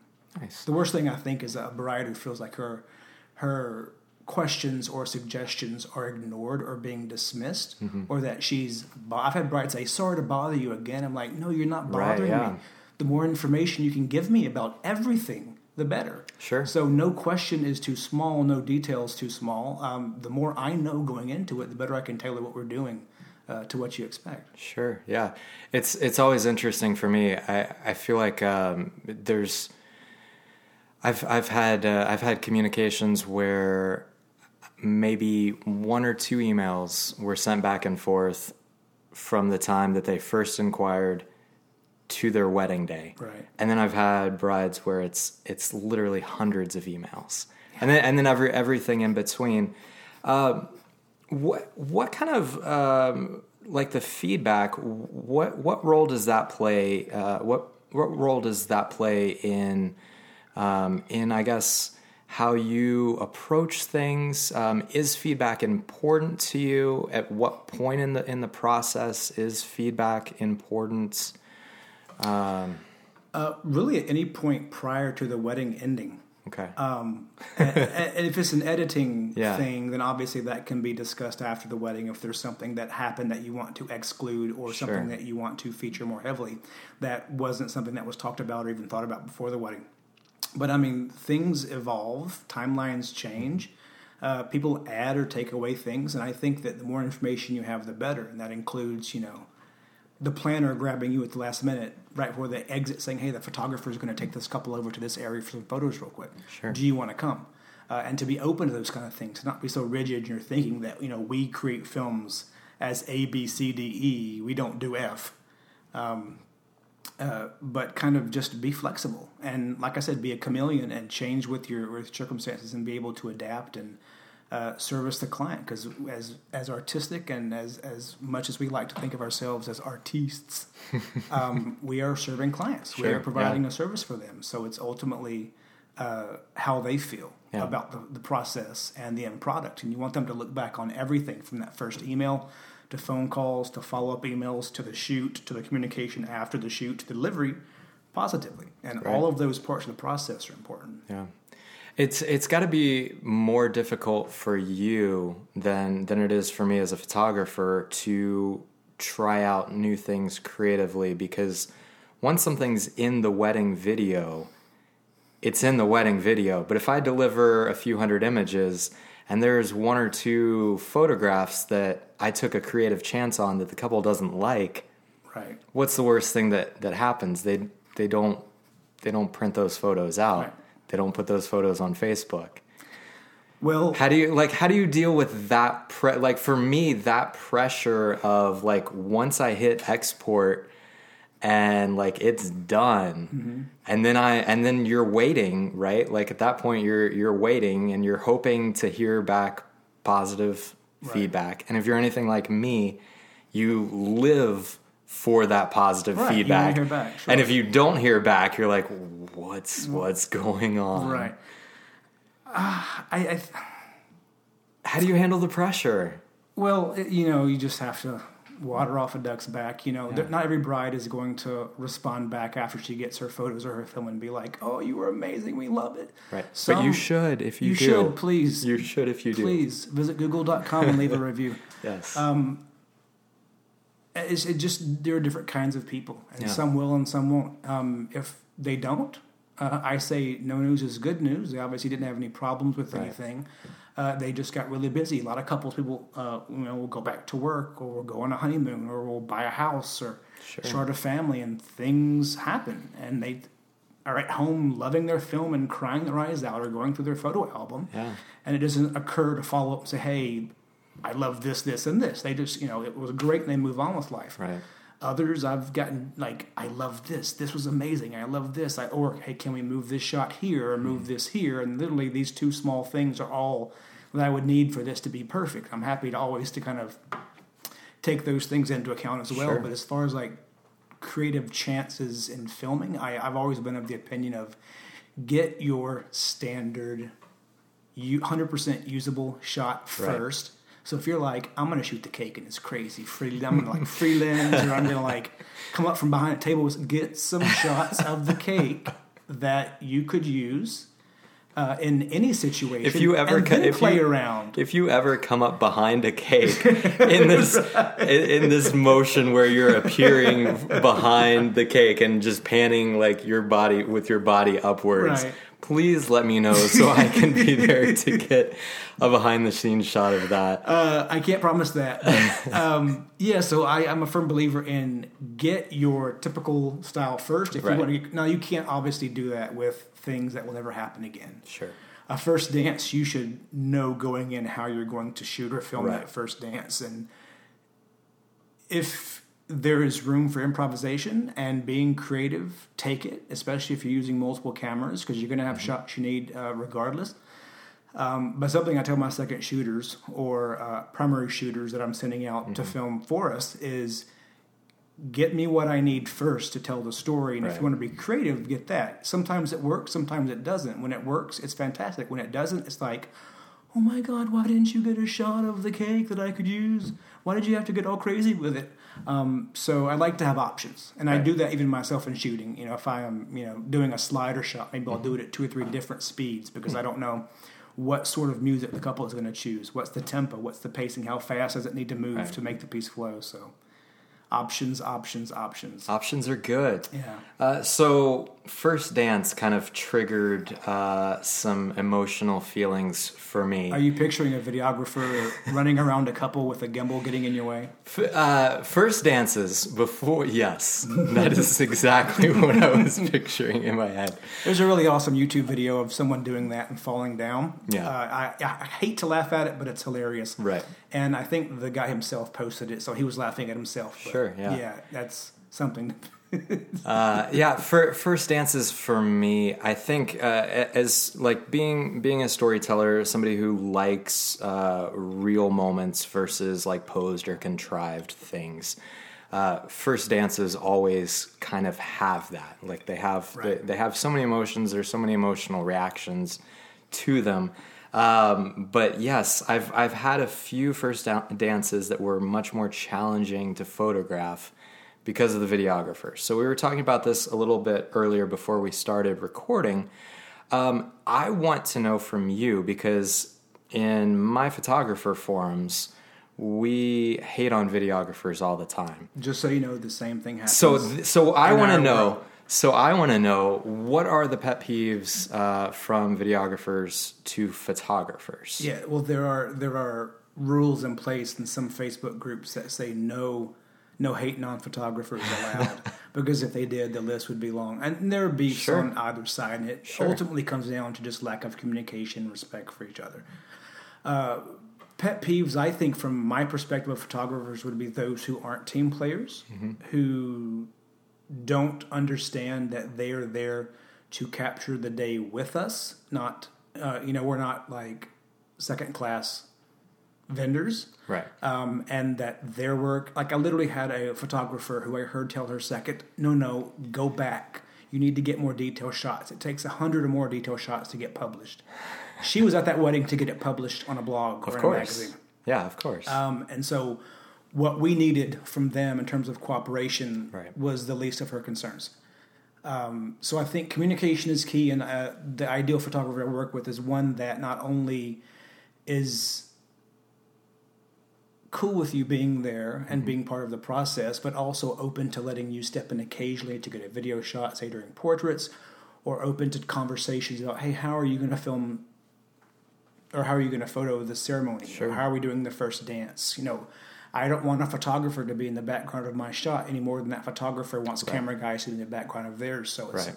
Nice. The worst thing I think is a bride who feels like her her questions or suggestions are ignored or being dismissed, Mm-hmm. or that she's. I've had brides say, "Sorry to bother you again." I'm like, "No, you're not Right, bothering yeah. me. The more information you can give me about everything, the better." Sure. So no question is too small, no details too small. Um, the more I know going into it, the better I can tailor what we're doing uh, to what you expect. Sure. Yeah. It's it's always interesting for me. I I feel like um, there's I've I've had uh, I've had communications where maybe one or two emails were sent back and forth from the time that they first inquired to their wedding day. Right. And then I've had brides where it's it's literally hundreds of emails. And then and then every everything in between. Um, what what kind of um, like the feedback? What what role does that play? Uh, what what role does that play in um, in I guess how you approach things? Um, is feedback important to you? At what point in the in the process is feedback important? Um, Uh, really, at any point prior to the wedding ending. Okay. Um, and, and if it's an editing <laughs> Yeah. thing, then obviously that can be discussed after the wedding. If there's something that happened that you want to exclude or Sure. something that you want to feature more heavily, that wasn't something that was talked about or even thought about before the wedding. But I mean, things evolve, timelines change, uh, people add or take away things, and I think that the more information you have, the better. And that includes, you know, the planner grabbing you at the last minute, right before the exit, saying, "Hey, the photographer is going to take this couple over to this area for some photos, real quick. Sure. Do you want to come?" Uh, and to be open to those kind of things, to not be so rigid in your thinking that you know we create films as A, B, C, D, E. We don't do F. Um, uh, but kind of just be flexible and, like I said, be a chameleon and change with your with circumstances and be able to adapt and uh, service the client. Because as as artistic and as as much as we like to think of ourselves as artistes, <laughs> um, we are serving clients. we are providing yeah. a service for them. So it's ultimately uh, how they feel Yeah. about the, the process and the end product. And you want them to look back on everything from that first email to phone calls to follow up emails to the shoot to the communication after the shoot to delivery positively. And all of those parts of the process are important. Yeah. It's it's got to be more difficult for you than than it is for me as a photographer to try out new things creatively because once something's in the wedding video, it's in the wedding video. But if I deliver a few hundred images and there's one or two photographs that I took a creative chance on that the couple doesn't like, Right. what's the worst thing that that happens? They they don't they don't print those photos out. Right. They don't put those photos on Facebook. Well, How do you like how do you deal with that pre- like for me that pressure of like once I hit export and like it's done Mm-hmm. and then I and then you're waiting, right? Like at that point you're you're waiting and you're hoping to hear back positive feedback. And if you're anything like me, you live for that positive Right, feedback. back, sure. And if you don't hear back, you're like what's what's going on? right. Uh, I, I How do you handle the pressure? Well, you know, you just have to water off a duck's back. You know, There- not every bride is going to respond back after she gets her photos or her film and be like, "Oh, you were amazing. We love it." Right. Some- but you should if you, You do. should please, You should if you do. please visit Google.com and leave a <laughs> review. Yes. Um, It's it just there are different kinds of people, and Yeah. some will and some won't. Um, if they don't, uh, I say no news is good news. They obviously didn't have any problems with Right. anything. Uh, they just got really busy. A lot of couples, people, uh, you know, will go back to work, or will go on a honeymoon, or will buy a house, or Sure. start a family, and things happen, and they are at home loving their film and crying their eyes out, or going through their photo album yeah. and it doesn't occur to follow up and say, "Hey, I love this, this, and this." They just, you know, it was great, and they move on with life. Right. Others, I've gotten like, "I love this. This was amazing. I love this." I or, "Hey, can we move this shot here or move this here?" And literally, these two small things are all that I would need for this to be perfect. I'm happy to always to kind of take those things into account as well. Sure. But as far as like creative chances in filming, I, I've always been of the opinion of get your standard you 100% usable shot Right. first. So if you're like, I'm gonna shoot the cake and it's crazy, free, I'm gonna like free lens, or I'm gonna like come up from behind a table, and get some shots of the cake that you could use uh, in any situation. If you ever then if play you- around, If you ever come up behind a cake <laughs> in this in, in this motion where you're appearing behind the cake and just panning like your body with your body upwards, Right. please let me know so I can be there to <laughs> get a behind the scenes shot of that. Uh, I can't promise that. But, <laughs> um, yeah, so I, I'm a firm believer in get your typical style first. If Right. you want to, now you can't obviously do that with things that will never happen again. Sure. A first dance, you should know going in how you're going to shoot or film Right. that first dance, and if there is room for improvisation and being creative, take it. Especially if you're using multiple cameras, because you're going to have shots you need uh, regardless. Um, but something I tell my second shooters or uh, primary shooters that I'm sending out to film for us is get me what I need first to tell the story. And if you want to be creative, get that. Sometimes it works, sometimes it doesn't. When it works, it's fantastic. When it doesn't, it's like, oh my God, why didn't you get a shot of the cake that I could use? Why did you have to get all crazy with it? Um, so I like to have options, and I do that even myself in shooting. You know, if I am you know doing a slider shot, maybe I'll do it at two or three different speeds because I don't know what sort of music the couple is going to choose. What's the tempo? What's the pacing? How fast does it need to move Right. to make the piece flow? So options, options, options. Options are good. Yeah. Uh, so, first dance kind of triggered uh, some emotional feelings for me. Are you picturing a videographer <laughs> running around a couple with a gimbal getting in your way? F- uh, first dances before, yes, <laughs> that is exactly <laughs> what I was picturing in my head. There's a really awesome YouTube video of someone doing that and falling down. Yeah. Uh, I, I hate to laugh at it, but it's hilarious. Right. And I think the guy himself posted it, so he was laughing at himself. But Sure, yeah. Yeah, that's something <laughs> uh, yeah, for first dances for me, I think uh, as like being being a storyteller, somebody who likes uh, real moments versus like posed or contrived things. Uh, first dances always kind of have that. Like they have Right. they, they have so many emotions. There's so many emotional reactions to them. Um, but yes, I've I've had a few first da- dances that were much more challenging to photograph because of the videographer. So we were talking about this a little bit earlier before we started recording. Um, I want to know from you because in my photographer forums, we hate on videographers all the time. Just so you know, the same thing happens. So, th- so I want to know. So I want to know what are the pet peeves uh, from videographers to photographers? Yeah, well, there are there are rules in place in some Facebook groups that say no no hate non-photographers allowed <laughs> because if they did, the list would be long, and there would be Sure. on either side. And it Sure. ultimately comes down to just lack of communication, respect for each other. Uh, pet peeves, I think, from my perspective of photographers, would be those who aren't team players, who don't understand that they are there to capture the day with us. Not, uh, you know, we're not like second class vendors. Right. Um, and that their work, like I literally had a photographer who I heard tell her second, no, no, go back. You need to get more detailed shots. It takes a hundred or more detailed shots to get published. She was at that wedding to get it published on a blog or Of in a magazine. Yeah, of course. Um, and so, what we needed from them in terms of cooperation Right. was the least of her concerns. Um, so I think communication is key, and uh, the ideal photographer I work with is one that not only is cool with you being there and being part of the process, but also open to letting you step in occasionally to get a video shot, say during portraits, or open to conversations about, hey, how are you going to film or how are you going to photo the ceremony? Sure. Or how are we doing the first dance? You know, I don't want a photographer to be in the background of my shot any more than that photographer wants camera guys to be in the background of theirs. So it's Right.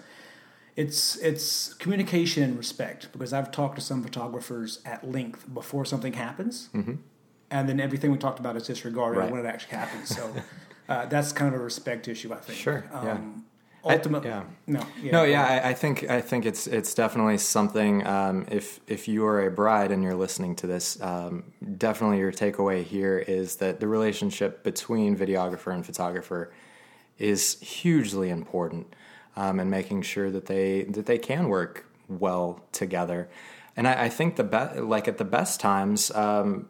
it's it's communication and respect because I've talked to some photographers at length before something happens, and then everything we talked about is disregarded Mm-hmm. Right. when it actually happens. So uh, that's kind of a respect issue, I think. Sure, yeah. Um, I- yeah. no, yeah, no, yeah, I, I think I think it's it's definitely something. Um, if if you are a bride and you're listening to this, um, definitely your takeaway here is that the relationship between videographer and photographer is hugely important, um, and making sure that they that they can work well together. And I, I think the be- like at the best times, um,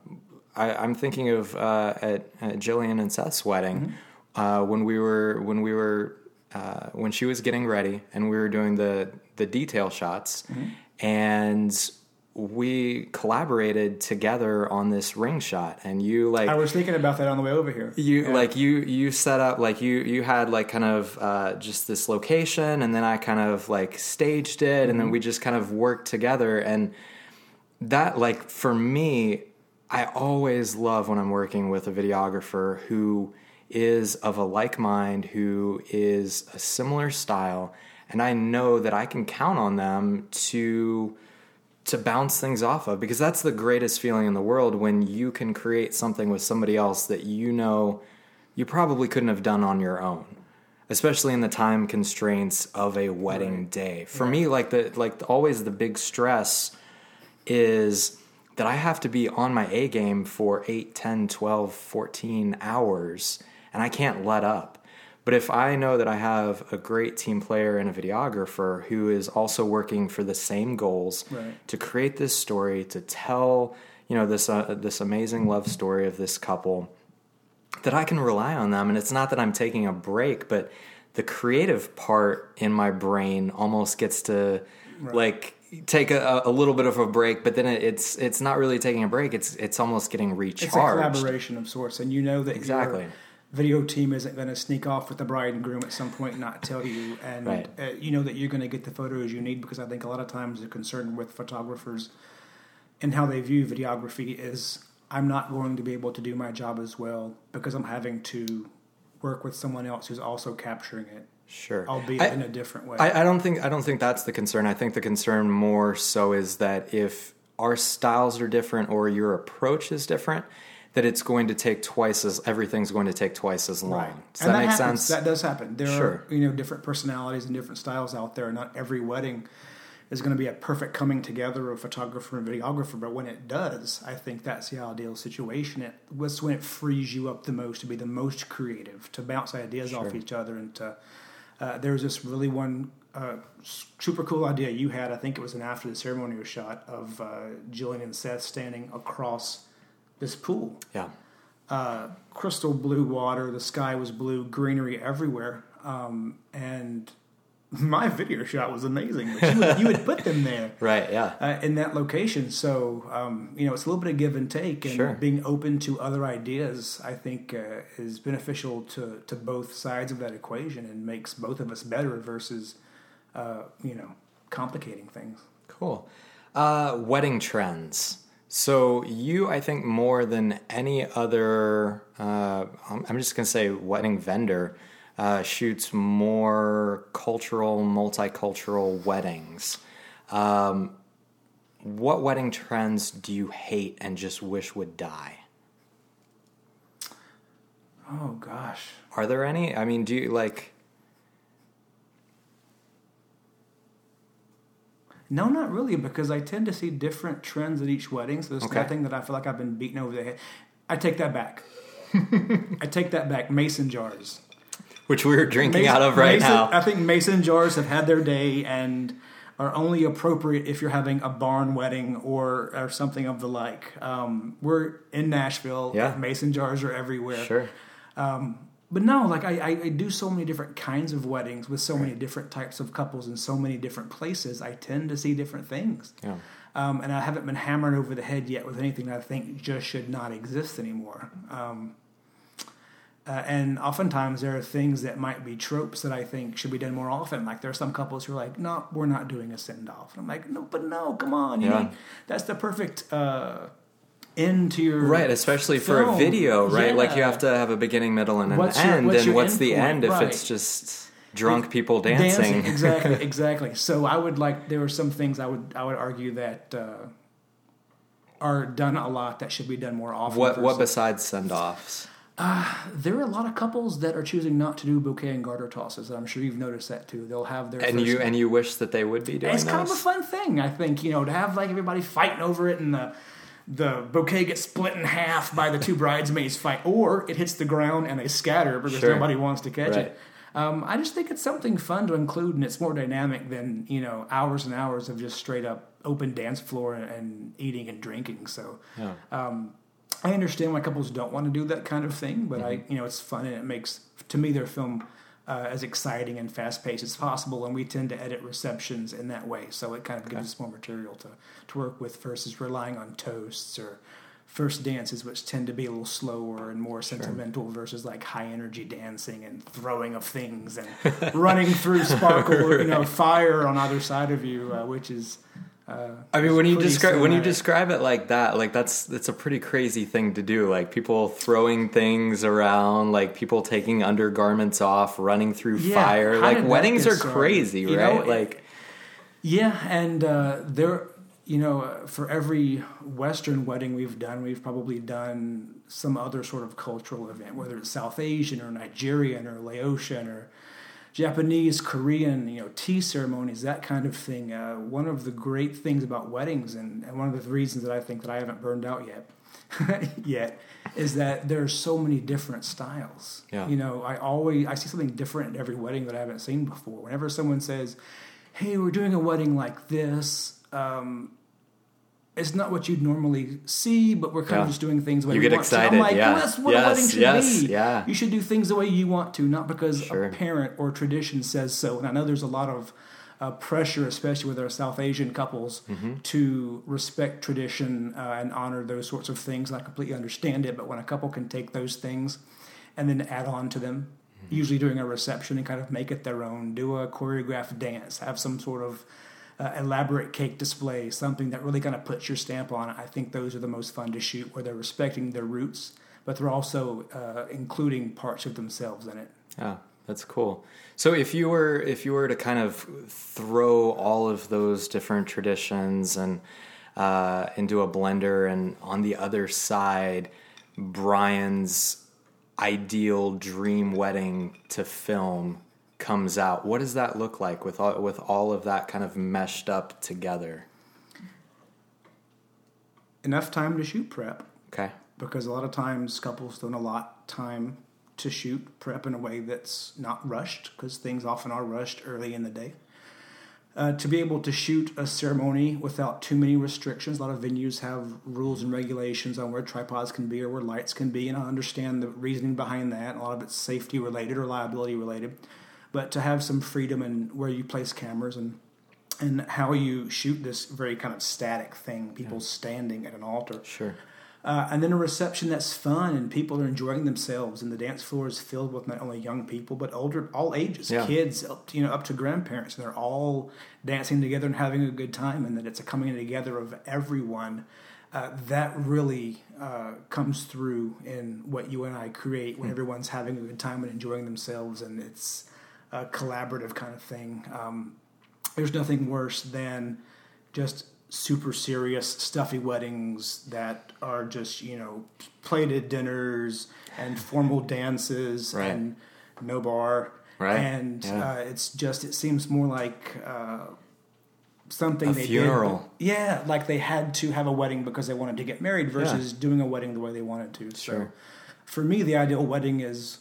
I, I'm thinking of uh, at, at Jillian and Seth's wedding uh, when we were when we were uh, when she was getting ready and we were doing the the detail shots and we collaborated together on this ring shot and you like I was thinking about that on the way over here. you Yeah. like you you set up like you you had like kind of uh, just this location and then I kind of like staged it and then we just kind of worked together and that like for me I always love when I'm working with a videographer who is of a like mind who is a similar style and I know that I can count on them to to bounce things off of because that's the greatest feeling in the world when you can create something with somebody else that you know you probably couldn't have done on your own especially in the time constraints of a wedding day. For me like the like always the big stress is that I have to be on my A game for 8, 10, 12, 14 hours and I can't let up. But if I know that I have a great team player and a videographer who is also working for the same goals Right. to create this story, to tell, you know, this uh, this amazing love story of this couple, that I can rely on them. And it's not that I'm taking a break, but the creative part in my brain almost gets to like take a, a little bit of a break, but then it, it's it's not really taking a break. It's it's almost getting recharged. It's a collaboration of sorts, and you know that Exactly. Video team isn't going to sneak off with the bride and groom at some point and not tell you, and Right. uh, you know that you're going to get the photos you need because I think a lot of times the concern with photographers and how they view videography is I'm not going to be able to do my job as well because I'm having to work with someone else who's also capturing it, Sure. albeit I- in a different way. I, I don't think I don't think that's the concern. I think the concern more so is that if our styles are different or your approach is different, that it's going to take twice as everything's going to take twice as long. Does and that, make happens. sense? That does happen. There Sure. are you know different personalities and different styles out there. Not every wedding is going to be a perfect coming together of photographer and videographer, but when it does, I think that's the ideal situation. It was when it frees you up the most to be the most creative, to bounce ideas off each other, and to. Uh, there was this really one uh, super cool idea you had. I think it was an after the ceremonial shot of uh, Jillian and Seth standing across this pool yeah. uh, crystal blue water. The sky was blue, greenery everywhere, um, and <laughs> my video shot was amazing. But you would, you would put them there <laughs> Right. Yeah. uh, in that location, so um, you know it's a little bit of give and take, and Sure. being open to other ideas. I think uh, is beneficial to to both sides of that equation, and makes both of us better versus uh, you know complicating things. Cool. Uh, wedding trends. So you, I think, more than any other, uh, I'm just gonna say wedding vendor, uh, shoots more cultural, multicultural weddings. Um, what wedding trends do you hate and just wish would die? Oh gosh. Are there any? I mean, do you like? No, not really, because I tend to see different trends at each wedding. So there's Okay. nothing that I feel like I've been beaten over the head. I take that back. <laughs> I take that back. Mason jars. Which we're drinking Mason- out of right mason- now. I think mason jars have had their day and are only appropriate if you're having a barn wedding or or something of the like. Um, we're in Nashville. Yeah. Mason jars are everywhere. Sure. But no, like I, I, I do so many different kinds of weddings with so many different types of couples in so many different places. I tend to see different things. Yeah. Um, and I haven't been hammered over the head yet with anything that I think just should not exist anymore. Um, uh, and oftentimes there are things that might be tropes that I think should be done more often. Like there are some couples who are like, "No, we're not doing a send off." And I'm like, "No, but no, come on, you Yeah. need, that's the perfect uh, end to your Right, especially for a video, right? Like you have to have a beginning, middle, and an What's your- end. what's and what's the end if Right. it's just drunk people dancing? <laughs> exactly, <laughs> exactly. So I would like there are some things I would I would argue that uh, are done a lot that should be done more often. what what besides send offs? there are a lot of couples that are choosing not to do bouquet and garter tosses. I'm sure you've noticed that too. They'll have their And you and you wish that they would be doing it's kind of a fun thing, I think. You know, to have like everybody fighting over it and the the bouquet gets split in half by the two bridesmaids fight, or it hits the ground and they scatter because Sure. nobody wants to catch Right. it. Um, I just think it's something fun to include, and it's more dynamic than you know hours and hours of just straight up open dance floor and, eating and drinking. So Yeah. I understand why couples don't want to do that kind of thing, but I, you know, it's fun and it makes to me their film uh, as exciting and fast paced as possible. And we tend to edit receptions in that way, so it kind of gives us more material to to work with versus relying on toasts or first dances, which tend to be a little slower and more sentimental versus like high energy dancing and throwing of things and <laughs> running through sparkle, you know, <laughs> fire on either side of you, uh, which is. Uh, I mean, when you describe when you describe it like that, like that's that's a pretty crazy thing to do. Like people throwing things around, like people taking undergarments off, running through Yeah, fire. Like weddings are crazy, You right? know, like Yeah, and uh, there, you know, for every Western wedding we've done, we've probably done some other sort of cultural event, whether it's South Asian or Nigerian or Laotian or Japanese, Korean, you know, tea ceremonies, that kind of thing. Uh, one of the great things about weddings, and, and one of the reasons that I think that I haven't burned out yet, <laughs> yet, is that there are so many different styles. Yeah. You know, I always I see something different at every wedding that I haven't seen before. Whenever someone says, "Hey, we're doing a wedding like this," um, it's not what you'd normally see, but we're kind Yeah. of just doing things the way You we get want to. I'm like, yeah. well, that's what Yes, a wedding should yes, be. yeah. You should do things the way you want to, not because Sure. a parent or tradition says so. And I know there's a lot of uh, pressure, especially with our South Asian couples, Mm-hmm. to respect tradition uh, and honor those sorts of things. And I completely understand it. But when a couple can take those things and then add on to them, Mm-hmm. usually during a reception, and kind of make it their own, do a choreographed dance, have some sort of uh, elaborate cake display, something that really kind of puts your stamp on it. I think those are the most fun to shoot, where they're respecting their roots, but they're also uh, including parts of themselves in it. Yeah, that's cool. So if you were if you were to kind of throw all of those different traditions and uh, into a blender, and on the other side Brian's ideal dream wedding to film comes out? What does that look like with all, with all of that kind of meshed up together? Enough time to shoot prep Okay. because a lot of times couples don't allot time to shoot prep in a way that's not rushed because things often are rushed early in the day. Uh, to be able to shoot a ceremony without too many restrictions. A lot of venues have rules and regulations on where tripods can be or where lights can be, and I understand the reasoning behind that. A lot of it's safety related or liability related, but to have some freedom in where you place cameras and and how you shoot this very kind of static thing, people standing at an altar. Sure. Uh, and then a reception that's fun and people are enjoying themselves and the dance floor is filled with not only young people but older all ages Yeah. kids up to, you know up to grandparents and they're all dancing together and having a good time and that it's a coming together of everyone uh, that really uh, comes through in what you and I create when everyone's having a good time and enjoying themselves and it's a collaborative kind of thing um, there's nothing worse than just super serious stuffy weddings that are just you know plated dinners and formal dances Right. and no bar Right. and Yeah. uh, it's just it seems more like uh, something A they funeral. did yeah like they had to have a wedding because they wanted to get married versus doing a wedding the way they wanted to so Sure. for me the ideal wedding is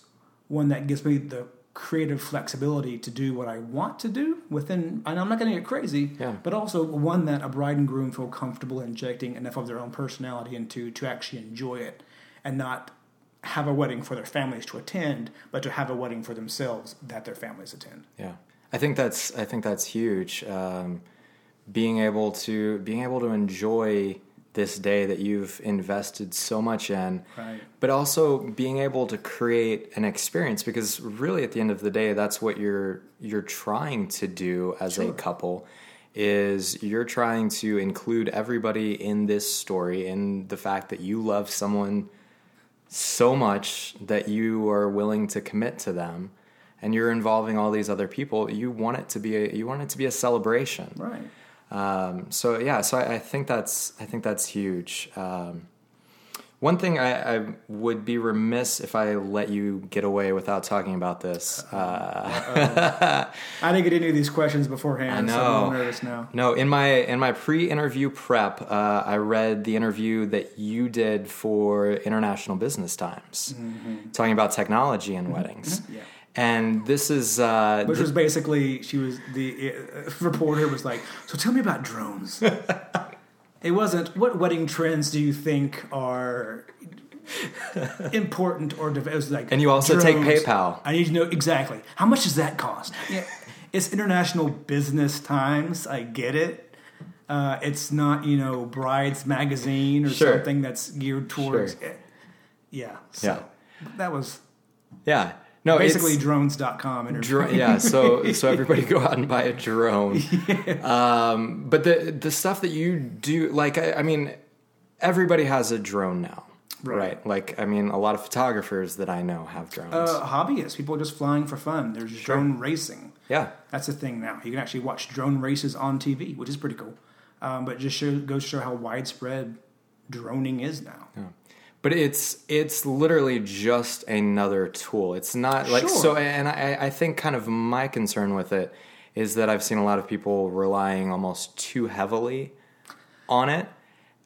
one that gives me the creative flexibility to do what I want to do within and I'm not going to get crazy Yeah. but also one that a bride and groom feel comfortable injecting enough of their own personality into to actually enjoy it and not have a wedding for their families to attend but to have a wedding for themselves that their families attend Yeah, I think that's I think that's huge. Um, being able to being able to enjoy this day that you've invested so much in, Right. but also being able to create an experience because really at the end of the day, that's what you're you're trying to do as a couple. Is you're trying to include everybody in this story in the fact that you love someone so much that you are willing to commit to them and you're involving all these other people you want it to be a you want it to be a celebration right um, so yeah so I, I think that's i think that's huge um, one thing I, I would be remiss if I let you get away without talking about this. Uh, I didn't get any of these questions beforehand I so I'm a know. little nervous now No, in my in my pre-interview prep, uh, I read the interview that you did for International Business Times, talking about technology in weddings. Mm-hmm. Yeah. And this is uh, which was basically she was the uh, reporter was like so tell me about drones <laughs> it wasn't what wedding trends do you think are important or dev- it was like And you also take. PayPal. i need to know exactly how much does that cost yeah. it's international business times i get it uh, it's not you know brides magazine or Sure. something that's geared towards Sure. it. yeah so Yeah. that was yeah, no, basically drones.com interview. Dro- yeah, so <laughs> so everybody go out and buy a drone. <laughs> Um, but the the stuff that you do, like I, I mean, everybody has a drone now, Right. right. Like I mean, a lot of photographers that I know have drones. uh, hobbyists, people are just flying for fun. There's drone racing. yeah, That's a thing now. You can actually watch drone races on TV, which is pretty cool. Um, but just show, goes to show how widespread droning is now. But it's it's literally just another tool. It's not like Sure. so. And I, I think kind of my concern with it is that I've seen a lot of people relying almost too heavily on it,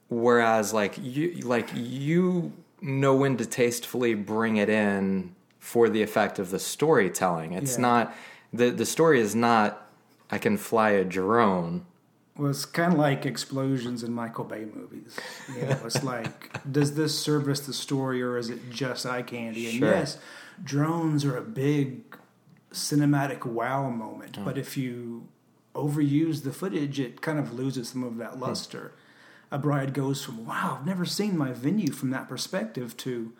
whereas like you like you know when to tastefully bring it in for the effect of the storytelling. It's Yeah. not the the story is not I can fly a drone. Well, it's kind of like explosions in Michael Bay movies. You know, it's like, <laughs> does this service the story or is it just eye candy? And Sure. yes, drones are a big cinematic wow moment, mm. but if you overuse the footage, it kind of loses some of that hmm. luster. A bride goes from, wow, I've never seen my venue from that perspective to,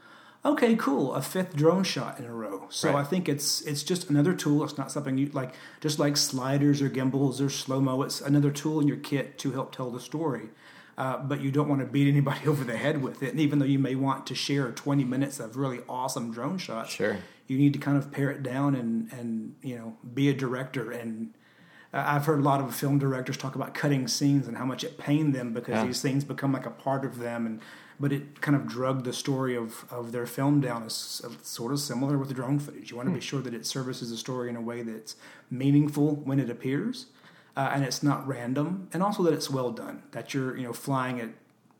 okay, cool, a fifth drone shot in a row. So Right. I think it's it's just another tool. It's not something you like, just like sliders or gimbals or slow mo. It's another tool in your kit to help tell the story. Uh, but you don't want to beat anybody <laughs> over the head with it. And even though you may want to share 20 minutes of really awesome drone shots, Sure. you need to kind of pare it down and and you know be a director and Uh, I've heard a lot of film directors talk about cutting scenes and how much it pained them because Yeah. these things become like a part of them, and but it kind of drugged the story of, of their film down. It's sort of similar with the drone footage. You want to be sure that it services the story in a way that's meaningful when it appears, uh, and it's not random, and also that it's well done. That you're you know flying it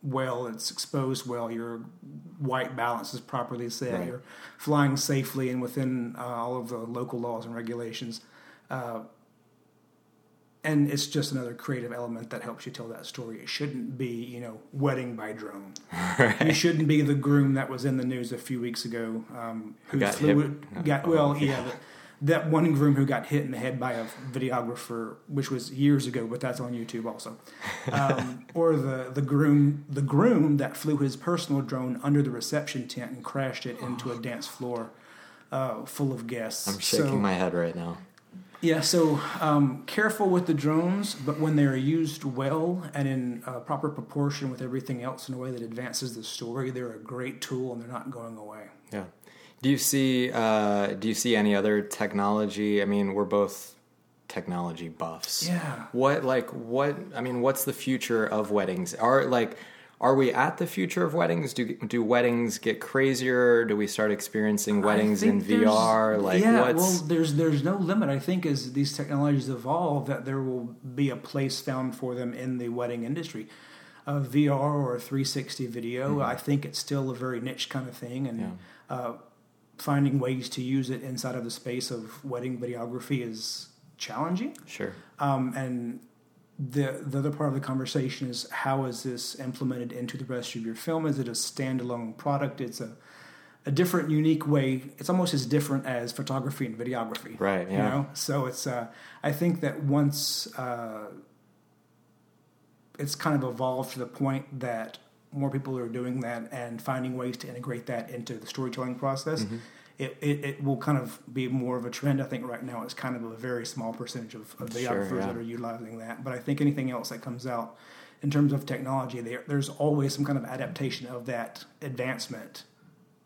well, it's exposed well, your white balance is properly set, Right. you're flying safely and within uh, all of the local laws and regulations. Uh, and it's just another creative element that helps you tell that story. It shouldn't be, you know, wedding by drone. <laughs> You shouldn't be the groom that was in the news a few weeks ago um, who got flew hit- it- got well, yeah, <laughs> that, that one groom who got hit in the head by a videographer, which was years ago, but that's on YouTube also. Um, <laughs> or the the groom the groom that flew his personal drone under the reception tent and crashed it into a dance floor uh, full of guests. I'm shaking So- my head right now. Yeah, so um, careful with the drones, but when they're used well and in uh, proper proportion with everything else in a way that advances the story, they're a great tool and they're not going away. Yeah. Do you see uh, do you see any other technology? I mean, we're both technology buffs. Yeah. What like what I mean, what's the future of weddings? Are like are we at the future of weddings? Do do weddings get crazier? Do we start experiencing weddings in VR? Like yeah, what's well, there's there's no limit. I think as these technologies evolve, that there will be a place found for them in the wedding industry. Uh, VR or 360 video, I think it's still a very niche kind of thing, and Yeah. uh, finding ways to use it inside of the space of wedding videography is challenging. sure. Um, and the the other part of the conversation is how is this implemented into the rest of your film? Is it a standalone product? It's a a different, unique way. It's almost as different as photography and videography, Right, You yeah. know, so it's. Uh, I think that once uh, it's kind of evolved to the point that more people are doing that and finding ways to integrate that into the storytelling process. Mm-hmm. It, it, it will kind of be more of a trend. I think right now it's kind of a very small percentage of, of Sure, videographers yeah. that are utilizing that. But I think anything else that comes out in terms of technology, there, there's always some kind of adaptation of that advancement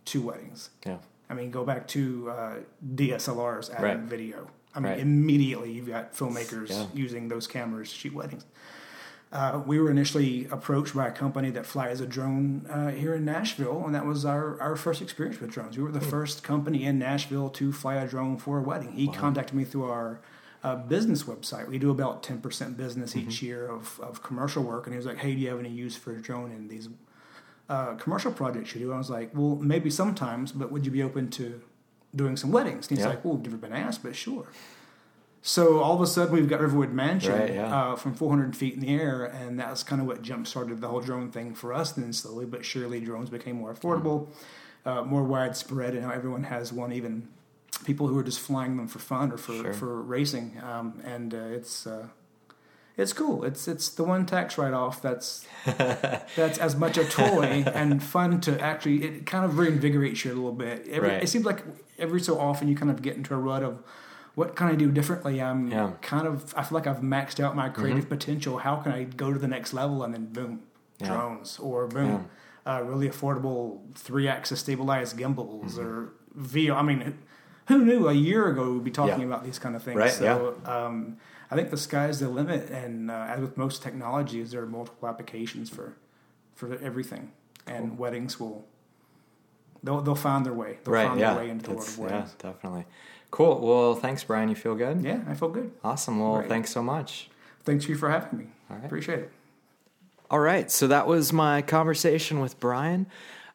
to weddings. Yeah. I mean, go back to uh, DSLRs adding Right. video. I mean, Right. immediately you've got filmmakers Yeah. using those cameras to shoot weddings. Uh, we were initially approached by a company that flies a drone uh, here in Nashville, and that was our, our first experience with drones. We were the first company in Nashville to fly a drone for a wedding. He contacted me through our uh, business website. We do about 10% business each year of, of commercial work, and he was like, hey, do you have any use for a drone in these uh, commercial projects you do? I was like, well, maybe sometimes, but would you be open to doing some weddings? And he's like, well, we've never been asked, but sure. So all of a sudden, we've got Riverwood Mansion Right, yeah. uh, from 400 feet in the air, and that's kind of what jump started the whole drone thing for us. Then slowly but surely, drones became more affordable, uh, more widespread, and now everyone has one. Even people who are just flying them for fun or for Sure. for racing, um, and uh, it's. Uh, it's cool. It's it's the one tax write off that's <laughs> that's as much a toy and fun to actually. It kind of reinvigorates you a little bit. Every, Right. It seems like every so often you kind of get into a rut of what can I do differently. I'm Yeah. Mm-hmm. kind of. I feel like I've maxed out my creative potential. How can I go to the next level? And then boom, Yeah. drones or boom, uh, really affordable three axis stabilized gimbals Mm-hmm. or VR. I mean. Who knew a year ago we'd be talking Yeah. about these kind of things? Right, So um, I think the sky's the limit, and uh, as with most technologies, there are multiple applications for for everything, and weddings will they'll they'll find their way. They'll Right. find Yeah. their way into the world of yeah. weddings. Definitely. Cool. Well, thanks, Brian. You feel good? Yeah, I feel good. Awesome. Well, Great. thanks so much. Thanks you for having me. Right. Appreciate it. All right, so that was my conversation with Brian.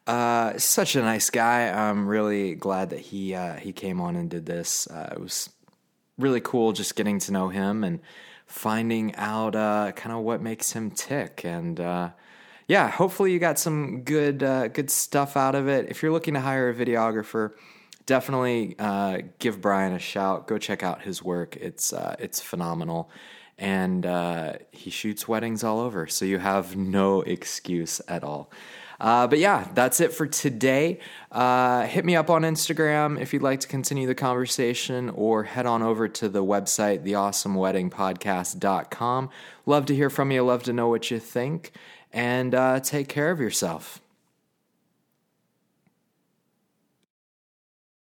Uh, such a nice guy. I'm really glad that he uh, he came on and did this. Uh, it was really cool just getting to know him and finding out uh, kind of what makes him tick. And uh, yeah, hopefully you got some good uh, good stuff out of it. If you're looking to hire a videographer, definitely uh, give Brian a shout. Go check out his work. It's uh, it's phenomenal, and uh, he shoots weddings all over, so you have no excuse at all. Uh, but yeah, that's it for today. Uh, hit me up on Instagram if you'd like to continue the conversation, or head on over to the website, theawesomeweddingpodcast.com. Love to hear from you. Love to know what you think, and uh, take care of yourself.